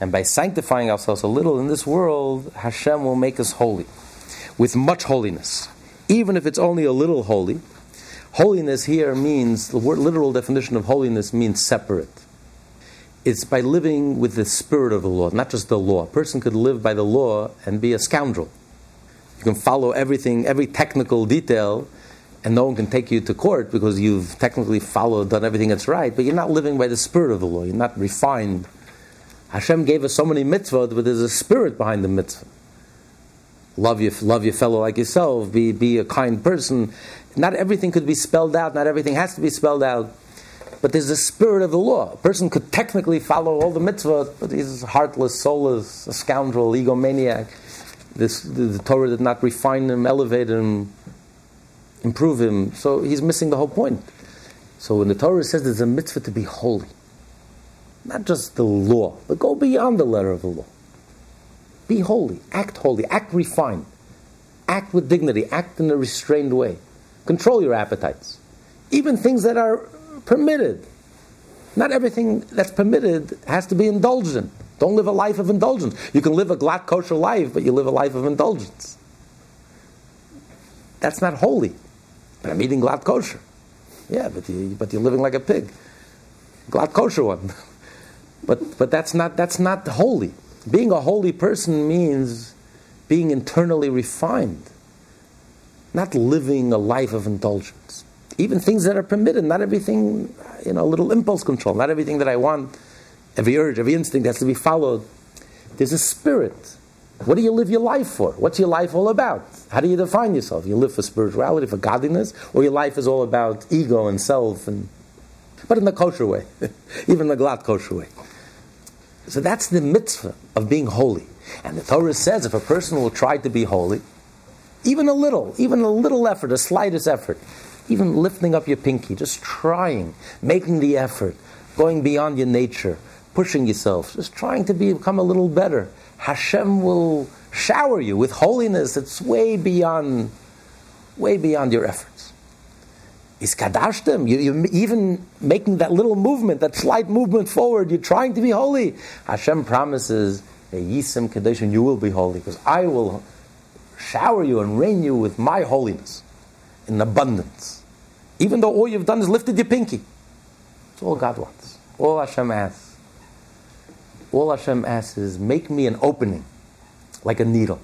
And by sanctifying ourselves a little in this world, Hashem will make us holy, with much holiness. Even if it's only a little holy, Holiness here means, the word, literal definition of holiness means separate. It's by living with the spirit of the law, not just the law. A person could live by the law and be a scoundrel. You can follow everything, every technical detail, and no one can take you to court because you've technically followed, done everything that's right, but you're not living by the spirit of the law. You're not refined. Hashem gave us so many mitzvot, but there's a spirit behind the mitzvah. Love your, love your fellow like yourself. Be, be a kind person. Not everything could be spelled out. Not everything has to be spelled out. But there's the spirit of the law. A person could technically follow all the mitzvot, but he's heartless, soulless, a scoundrel, egomaniac. This, the, the Torah did not refine him, elevate him, improve him. So he's missing the whole point. So when the Torah says there's a mitzvah to be holy, not just the law, but go beyond the letter of the law. Be holy, act holy, act refined, act with dignity, act in a restrained way. Control your appetites. Even things that are permitted. Not everything that's permitted has to be indulged in. Don't live a life of indulgence. You can live a glatt kosher life, but you live a life of indulgence. That's not holy. But I'm eating glatt kosher. Yeah, but, you, but you're living like a pig. Glatt kosher one. [laughs] but, but that's, not, that's not holy. Being a holy person means being internally refined, not living a life of indulgence. Even things that are permitted, not everything, you know, a little impulse control, not everything that I want, every urge, every instinct has to be followed. There's a spirit. What do you live your life for? What's your life all about? How do you define yourself? You live for spirituality, for godliness, or your life is all about ego and self and but in the kosher way, [laughs] even the glatt kosher way. So that's the mitzvah of being holy. And the Torah says if a person will try to be holy, even a little, even a little effort, a slightest effort, even lifting up your pinky, just trying, making the effort, going beyond your nature, pushing yourself, just trying to be, become a little better, Hashem will shower you with holiness that's way beyond, way beyond your efforts. Iskadashtem, you, you're even making that little movement, that slight movement forward, you're trying to be holy. Hashem promises, a Yisim Kadeshim, you will be holy, because I will shower you and rain you with my holiness in abundance. Even though all you've done is lifted your pinky. It's all God wants. All Hashem asks all Hashem asks is, make me an opening, like a needle.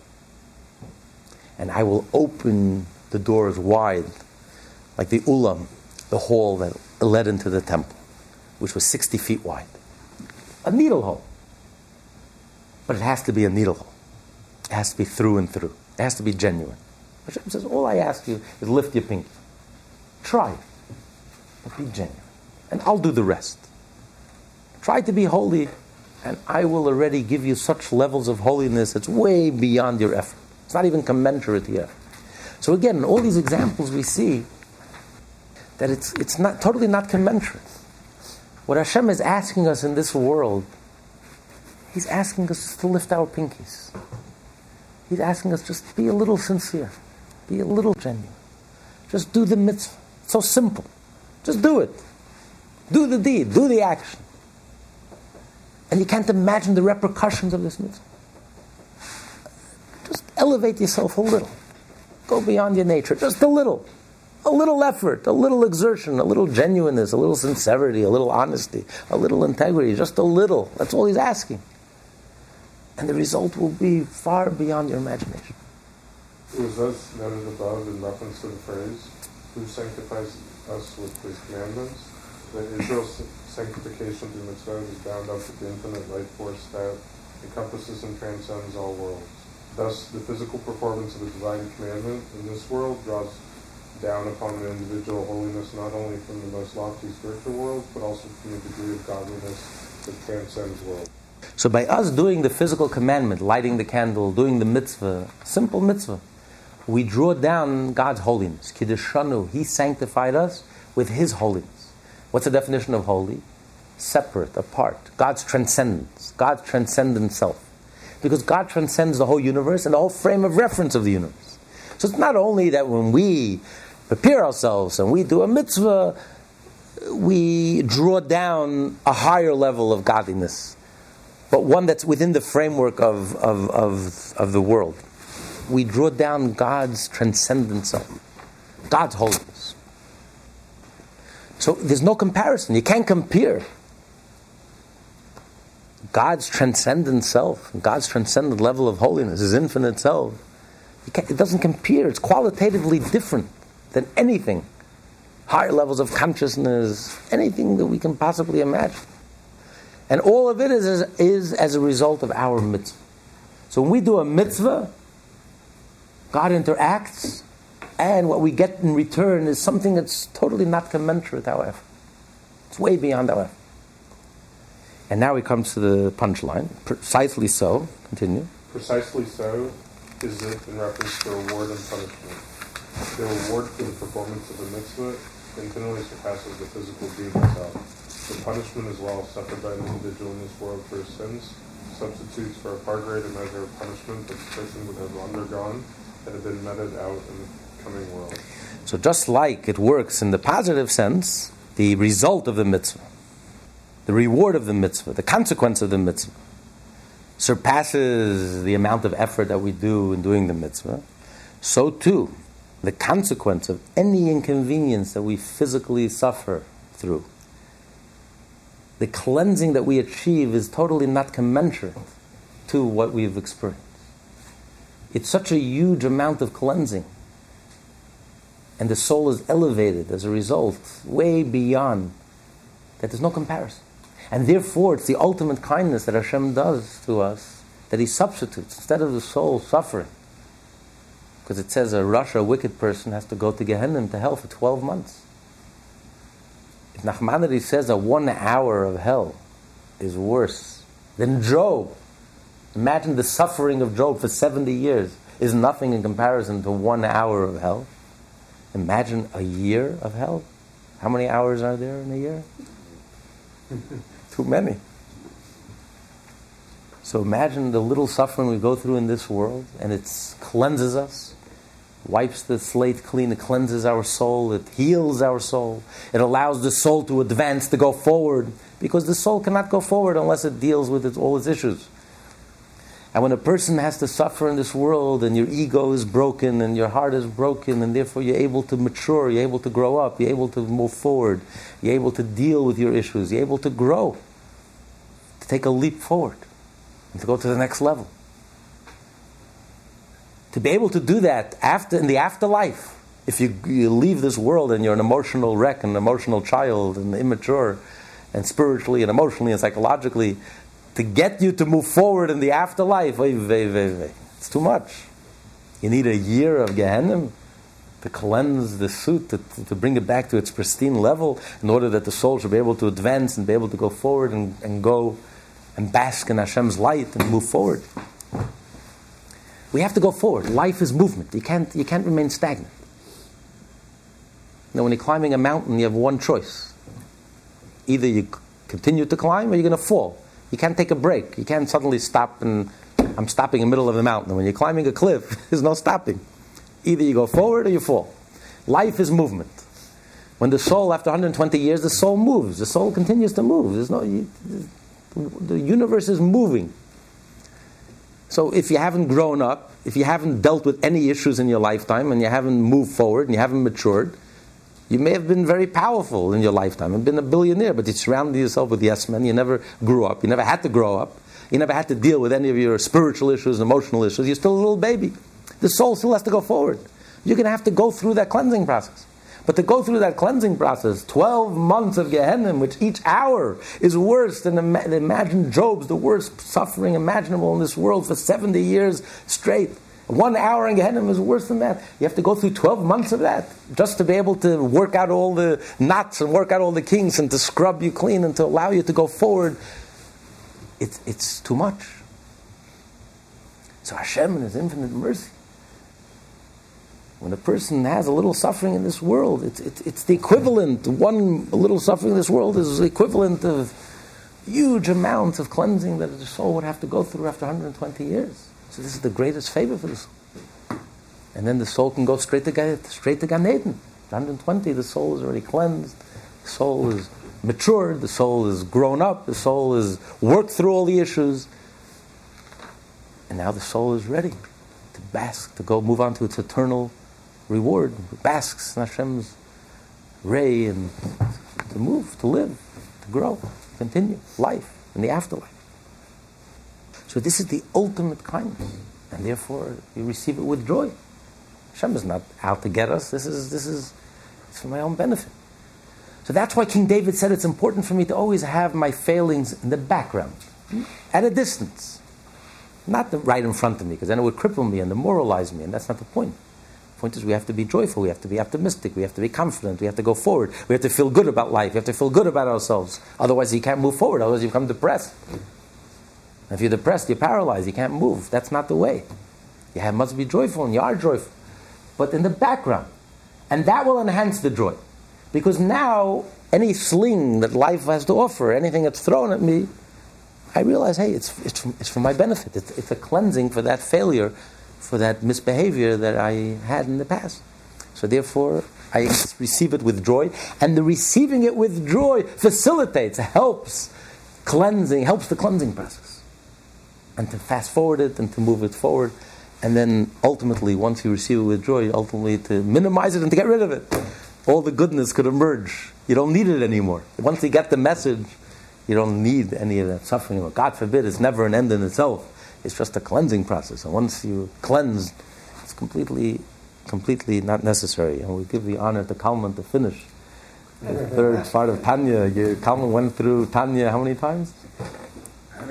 And I will open the doors wide, like the ulam, the hall that led into the temple, which was 60 feet wide. A needle hole. But it has to be a needle hole. It has to be through and through. It has to be genuine. Hashem says, all I ask you is lift your pinky. Try. But be genuine. And I'll do the rest. Try to be holy, and I will already give you such levels of holiness that's way beyond your effort. It's not even commensurate to your. So again, in all these examples we see that it's, it's not totally not commensurate. What Hashem is asking us in this world, He's asking us to lift our pinkies. He's asking us just be a little sincere, be a little genuine. Just do the mitzvah. It's so simple. Just do it. Do the deed, do the action. And you can't imagine the repercussions of this mitzvah. Just elevate yourself a little. Go beyond your nature, just a little. A little effort, a little exertion, a little genuineness, a little sincerity, a little honesty, a little integrity, just a little. That's all he's asking. And the result will be far beyond your imagination. Was thus noted above in reference to the phrase, who sanctifies us with his commandments, that Israel's sanctification through mitzvot is bound up with the infinite life force that encompasses and transcends all worlds. Thus, the physical performance of a divine commandment in this world draws down upon an individual holiness not only from the most lofty spiritual world, but also from the degree of godliness that transcends worlds. So by us doing the physical commandment, lighting the candle, doing the mitzvah, simple mitzvah, we draw down God's holiness. Kiddushanu, He sanctified us with His holiness. What's the definition of holy? Separate, apart. God's transcendence. God's transcendent self. Because God transcends the whole universe and the whole frame of reference of the universe. So it's not only that when we prepare ourselves and we do a mitzvah, we draw down a higher level of godliness, but one that's within the framework of, of, of, of the world. We draw down God's transcendent self, God's holiness. So there's no comparison. You can't compare God's transcendent self, God's transcendent level of holiness, His infinite self. it doesn't compare. It's qualitatively different than anything. Higher levels of consciousness, anything that we can possibly imagine. And all of it is, is as a result of our mitzvah. So when we do a mitzvah, God interacts, and what we get in return is something that's totally not commensurate with our effort. It's way beyond our effort. And now we come to the punchline. Precisely so. Continue. Precisely so is it in reference to reward and punishment. The reward for the performance of a mitzvah infinitely surpasses the physical deed itself. The punishment as well suffered by an individual in this world for his sins substitutes for a far greater measure of punishment that the person would have undergone had it been meted out in the coming world. So just like it works in the positive sense, the result of the mitzvah the reward of the mitzvah, the consequence of the mitzvah, surpasses the amount of effort that we do in doing the mitzvah, so too, the consequence of any inconvenience that we physically suffer through, the cleansing that we achieve is totally not commensurate to what we've experienced. It's such a huge amount of cleansing. And the soul is elevated as a result, way beyond that there's no comparison. And therefore, it's the ultimate kindness that Hashem does to us that He substitutes instead of the soul suffering. Because it says a rasha, a wicked person, has to go to Gehenna, to hell for 12 months. If Nachmanides says that one hour of hell is worse than Job, imagine the suffering of Job for 70 years is nothing in comparison to one hour of hell. Imagine a year of hell. How many hours are there in a year? [laughs] Too many. So imagine the little suffering we go through in this world, and it cleanses us, wipes the slate clean, it cleanses our soul, it heals our soul, it allows the soul to advance, to go forward, because the soul cannot go forward unless it deals with its, all its issues. And when a person has to suffer in this world and your ego is broken and your heart is broken and therefore you're able to mature, you're able to grow up, you're able to move forward, you're able to deal with your issues, you're able to grow. to take a leap forward and to go to the next level. To be able to do that after in the afterlife, if you, you leave this world and you're an emotional wreck, an emotional child, and immature, and spiritually and emotionally and psychologically, to get you to move forward in the afterlife, it's too much. You need a year of Gehenna to cleanse the suit, to, to bring it back to its pristine level, in order that the soul should be able to advance and be able to go forward and, and go and bask in Hashem's light and move forward. We have to go forward. Life is movement. You can't, you can't remain stagnant. You when you're climbing a mountain, you have one choice. Either you continue to climb or you're going to fall. You can't take a break. You can't suddenly stop and I'm stopping in the middle of the mountain. When you're climbing a cliff, [laughs] there's no stopping. Either you go forward or you fall. Life is movement. When the soul, after 120 years, the soul moves. The soul continues to move. There's no, you, the universe is moving. So if you haven't grown up, if you haven't dealt with any issues in your lifetime, and you haven't moved forward, and you haven't matured, you may have been very powerful in your lifetime and been a billionaire, but you surrounded yourself with yes men. You never grew up. You never had to grow up. You never had to deal with any of your spiritual issues, emotional issues. You're still a little baby. The soul still has to go forward. You're going to have to go through that cleansing process. But to go through that cleansing process, 12 months of Gehenna, which each hour is worse than imagine Job's the worst suffering imaginable in this world for 70 years straight. One hour in Gehenna is worse than that. You have to go through 12 months of that just to be able to work out all the knots and work out all the kinks and to scrub you clean and to allow you to go forward. It's, it's too much. So Hashem, in His infinite mercy, when a person has a little suffering in this world, it's, it's, it's the equivalent. One little suffering in this world is the equivalent of huge amounts of cleansing that the soul would have to go through after 120 years. So this is the greatest favor for the soul. And then the soul can go straight to, straight to Gan Eden. 120, the soul is already cleansed. The soul is matured. The soul is grown up. The soul has worked through all the issues. And now the soul is ready to bask, to go move on to its eternal reward, basks in Hashem's ray and to move, to live, to grow, to continue life in the afterlife. So this is the ultimate kindness, and therefore you receive it with joy. Hashem is not out to get us. This is this is it's for my own benefit. So that's why King David said it's important for me to always have my failings in the background, hmm, at a distance, not right in front of me, because then it would cripple me and demoralize me, and that's not the point point is we have to be joyful, we have to be optimistic, we have to be confident, we have to go forward, we have to feel good about life, we have to feel good about ourselves. Otherwise, you can't move forward, otherwise, you become depressed. If you're depressed, you're paralyzed, you can't move. That's not the way. You have, must be joyful, and you are joyful. But in the background. And that will enhance the joy. Because now, any sling that life has to offer, anything that's thrown at me, I realize, hey, it's, it's, it's for my benefit. It's, it's a cleansing for that failure for that misbehavior that I had in the past. So therefore, I receive it with joy, and the receiving it with joy facilitates, helps cleansing, helps the cleansing process, and to fast forward it and to move it forward, and then ultimately, once you receive it with joy, ultimately to minimize it and to get rid of it. All the goodness could emerge. You don't need it anymore. Once you get the message, you don't need any of that suffering. God forbid, it's never an end in itself. It's just a cleansing process. And once you cleanse, it's completely, completely not necessary. And we give the honor to Kalman to finish the third part of Tanya. You, Kalman went through Tanya how many times?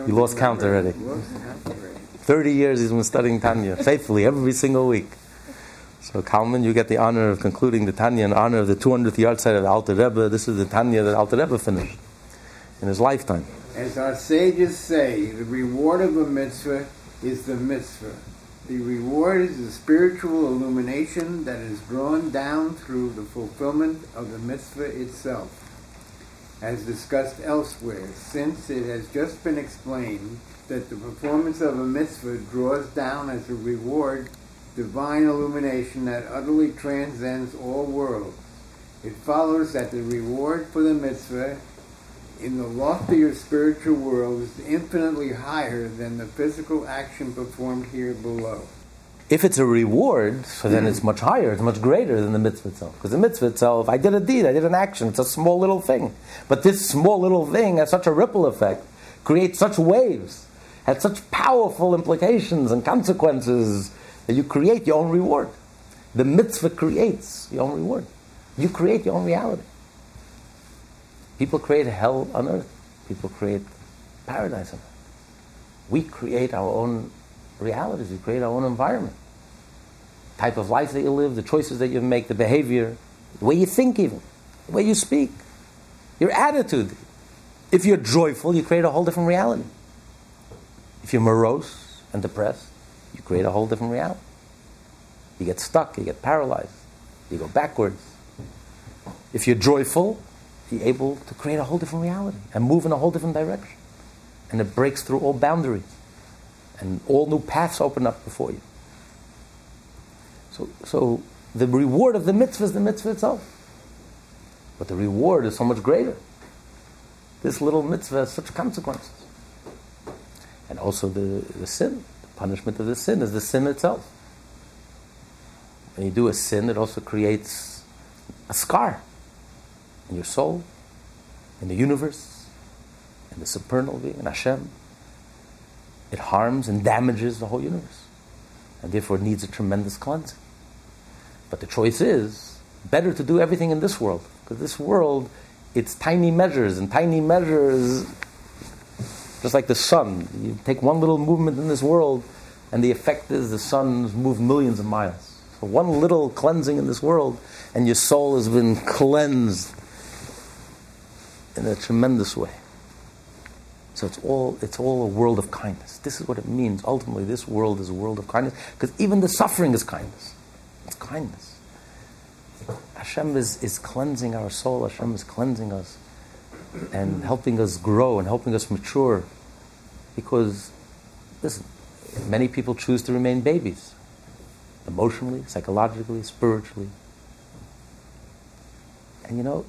You lost count already. 30 years he's been studying Tanya faithfully every single week. So Kalman, you get the honor of concluding the Tanya in honor of the 200th yahrzeit of the Alter Rebbe. This is the Tanya that Alter Rebbe finished in his lifetime. As our sages say, the reward of a mitzvah is the mitzvah. The reward is the spiritual illumination that is drawn down through the fulfillment of the mitzvah itself. As discussed elsewhere, since it has just been explained that the performance of a mitzvah draws down as a reward divine illumination that utterly transcends all worlds, it follows that the reward for the mitzvah in the loftier spiritual world is infinitely higher than the physical action performed here below. If it's a reward, so then it's much higher, it's much greater than the mitzvah itself. Because the mitzvah itself, I did a deed, I did an action, it's a small little thing. But this small little thing has such a ripple effect creates such waves, has such powerful implications and consequences that you create your own reward. The mitzvah creates your own reward. You create your own reality. People create hell on earth. People create paradise on earth. We create our own realities. We create our own environment. Type of life that you live, the choices that you make, the behavior, the way you think even, the way you speak, your attitude. If you're joyful, you create a whole different reality. If you're morose and depressed, you create a whole different reality. You get stuck, you get paralyzed, you go backwards. If you're joyful, you're able to create a whole different reality and move in a whole different direction. And it breaks through all boundaries. And all new paths open up before you. So, so the reward of the mitzvah is the mitzvah itself. But the reward is so much greater. This little mitzvah has such consequences. And also the, the sin, the punishment of the sin is the sin itself. When you do a sin, it also creates a scar in your soul, in the universe, in the supernal being, in Hashem. It harms and damages the whole universe. And therefore it needs a tremendous cleansing. But the choice is better to do everything in this world. Because this world, it's tiny measures, and tiny measures, just like the sun. You take one little movement in this world, and the effect is the sun's moved millions of miles. So one little cleansing in this world, and your soul has been cleansed in a tremendous way. So it's all, it's all a world of kindness. This is what it means. Ultimately, this world is a world of kindness because even the suffering is kindness. It's kindness. Hashem is, is cleansing our soul, Hashem is cleansing us and helping us grow and helping us mature because, listen, many people choose to remain babies emotionally, psychologically, spiritually. And you know,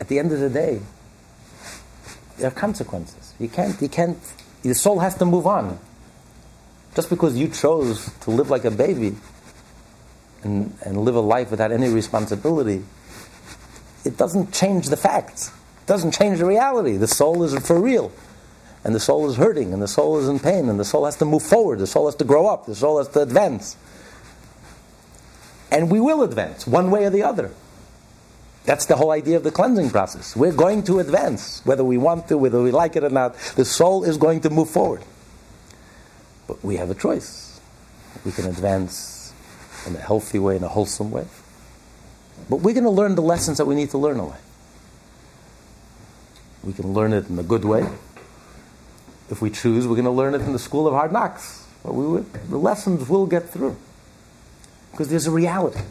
at the end of the day, there are consequences. You can't, you can't, the soul has to move on. Just because you chose to live like a baby and, and live a life without any responsibility, it doesn't change the facts. It doesn't change the reality. The soul is for real. And the soul is hurting, and the soul is in pain, and the soul has to move forward, the soul has to grow up, the soul has to advance. And we will advance, one way or the other. That's the whole idea of the cleansing process. We're going to advance, whether we want to, whether we like it or not. The soul is going to move forward. But we have a choice. We can advance in a healthy way, in a wholesome way. But we're going to learn the lessons that we need to learn away. We can learn it in a good way. If we choose, we're going to learn it in the school of hard knocks. But we the lessons will get through. Because there's a reality.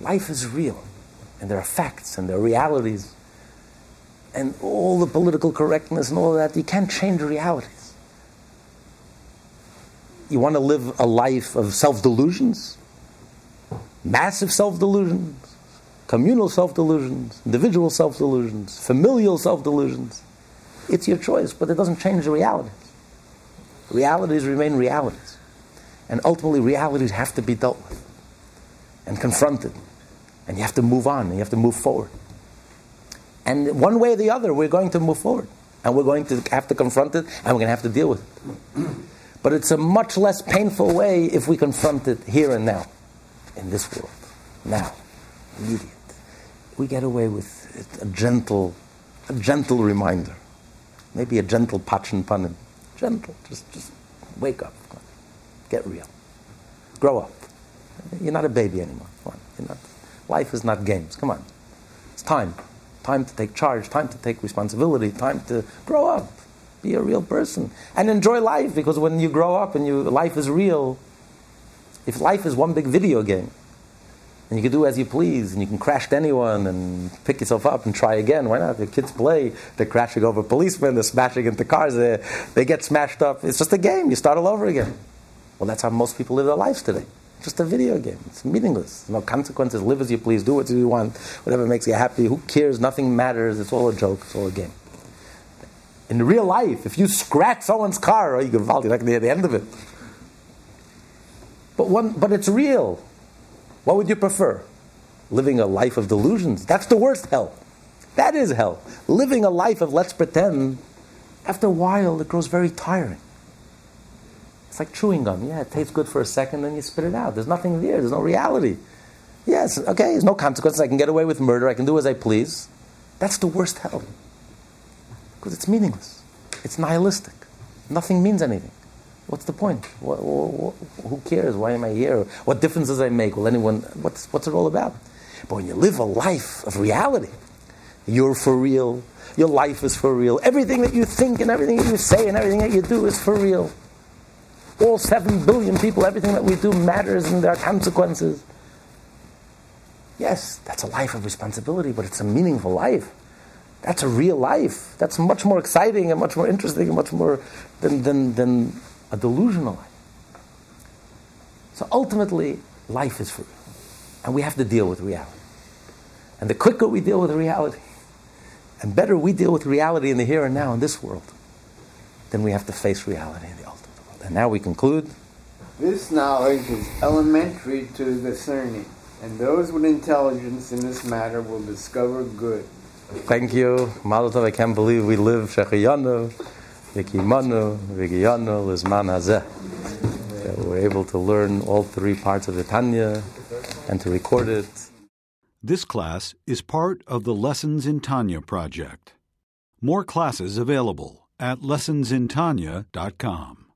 Life is real and there are facts and there are realities and all the political correctness and all that, you can't change realities. You want to live a life of self delusions, massive self delusions, communal self delusions, individual self delusions, familial self delusions. It's your choice, but it doesn't change the realities. Realities remain realities. And ultimately, realities have to be dealt with and confronted and you have to move on, and you have to move forward. And one way or the other, we're going to move forward. And we're going to have to confront it, and we're going to have to deal with it. But it's a much less painful way if we confront it here and now, in this world, now, immediate. We get away with a gentle, a gentle reminder, maybe a gentle pachin panim, gentle. Just, just wake up, get real, grow up. You're not a baby anymore. You're not. Life is not games. Come on. It's time. Time to take charge, time to take responsibility, time to grow up, be a real person, and enjoy life because when you grow up and you, life is real, if life is one big video game, and you can do as you please, and you can crash anyone and pick yourself up and try again. Why not? The kids play, they're crashing over policemen, they're smashing into cars, they, they get smashed up. It's just a game. You start all over again. Well, that's how most people live their lives today just a video game. It's meaningless. No consequences. Live as you please. Do what you want. Whatever makes you happy. Who cares? Nothing matters. It's all a joke. It's all a game. In real life, if you scratch someone's car, or oh, you can you're not near the end of it. But one, but it's real. What would you prefer? Living a life of delusions. That's the worst hell. That is hell. Living a life of let's pretend After a while, it grows very tiring. It's like chewing gum. Yeah, it tastes good for a second, then you spit it out. There's nothing there. There's no reality. Yes, okay, there's no consequences. I can get away with murder. I can do as I please. That's the worst hell. Because it's meaningless. It's nihilistic. Nothing means anything. What's the point? What, what, who cares? Why am I here? What difference does I make? Will anyone? What's what's it all about? But when you live a life of reality, you're for real. Your life is for real. Everything that you think and everything that you say and everything that you do is for real. All seven billion people, everything that we do matters and there are consequences. Yes, that's a life of responsibility, but it's a meaningful life. That's a real life. That's much more exciting and much more interesting and much more than, than, than a delusional life. So ultimately, life is free. And we have to deal with reality. And the quicker we deal with reality, and better we deal with reality in the here and now in this world, then we have to face reality in the ultimate world. And now we conclude. This knowledge is elementary to discerning, and those with intelligence in this matter will discover good. Thank you. Mazel tov, I can't believe we live Shechiyanu, Vikimanu, Vigiyanu, Lizman Hazeh. That we're able to learn all three parts of the Tanya and to record it. This class is part of the Lessons in Tanya project. More classes available at lessonsintanya.com.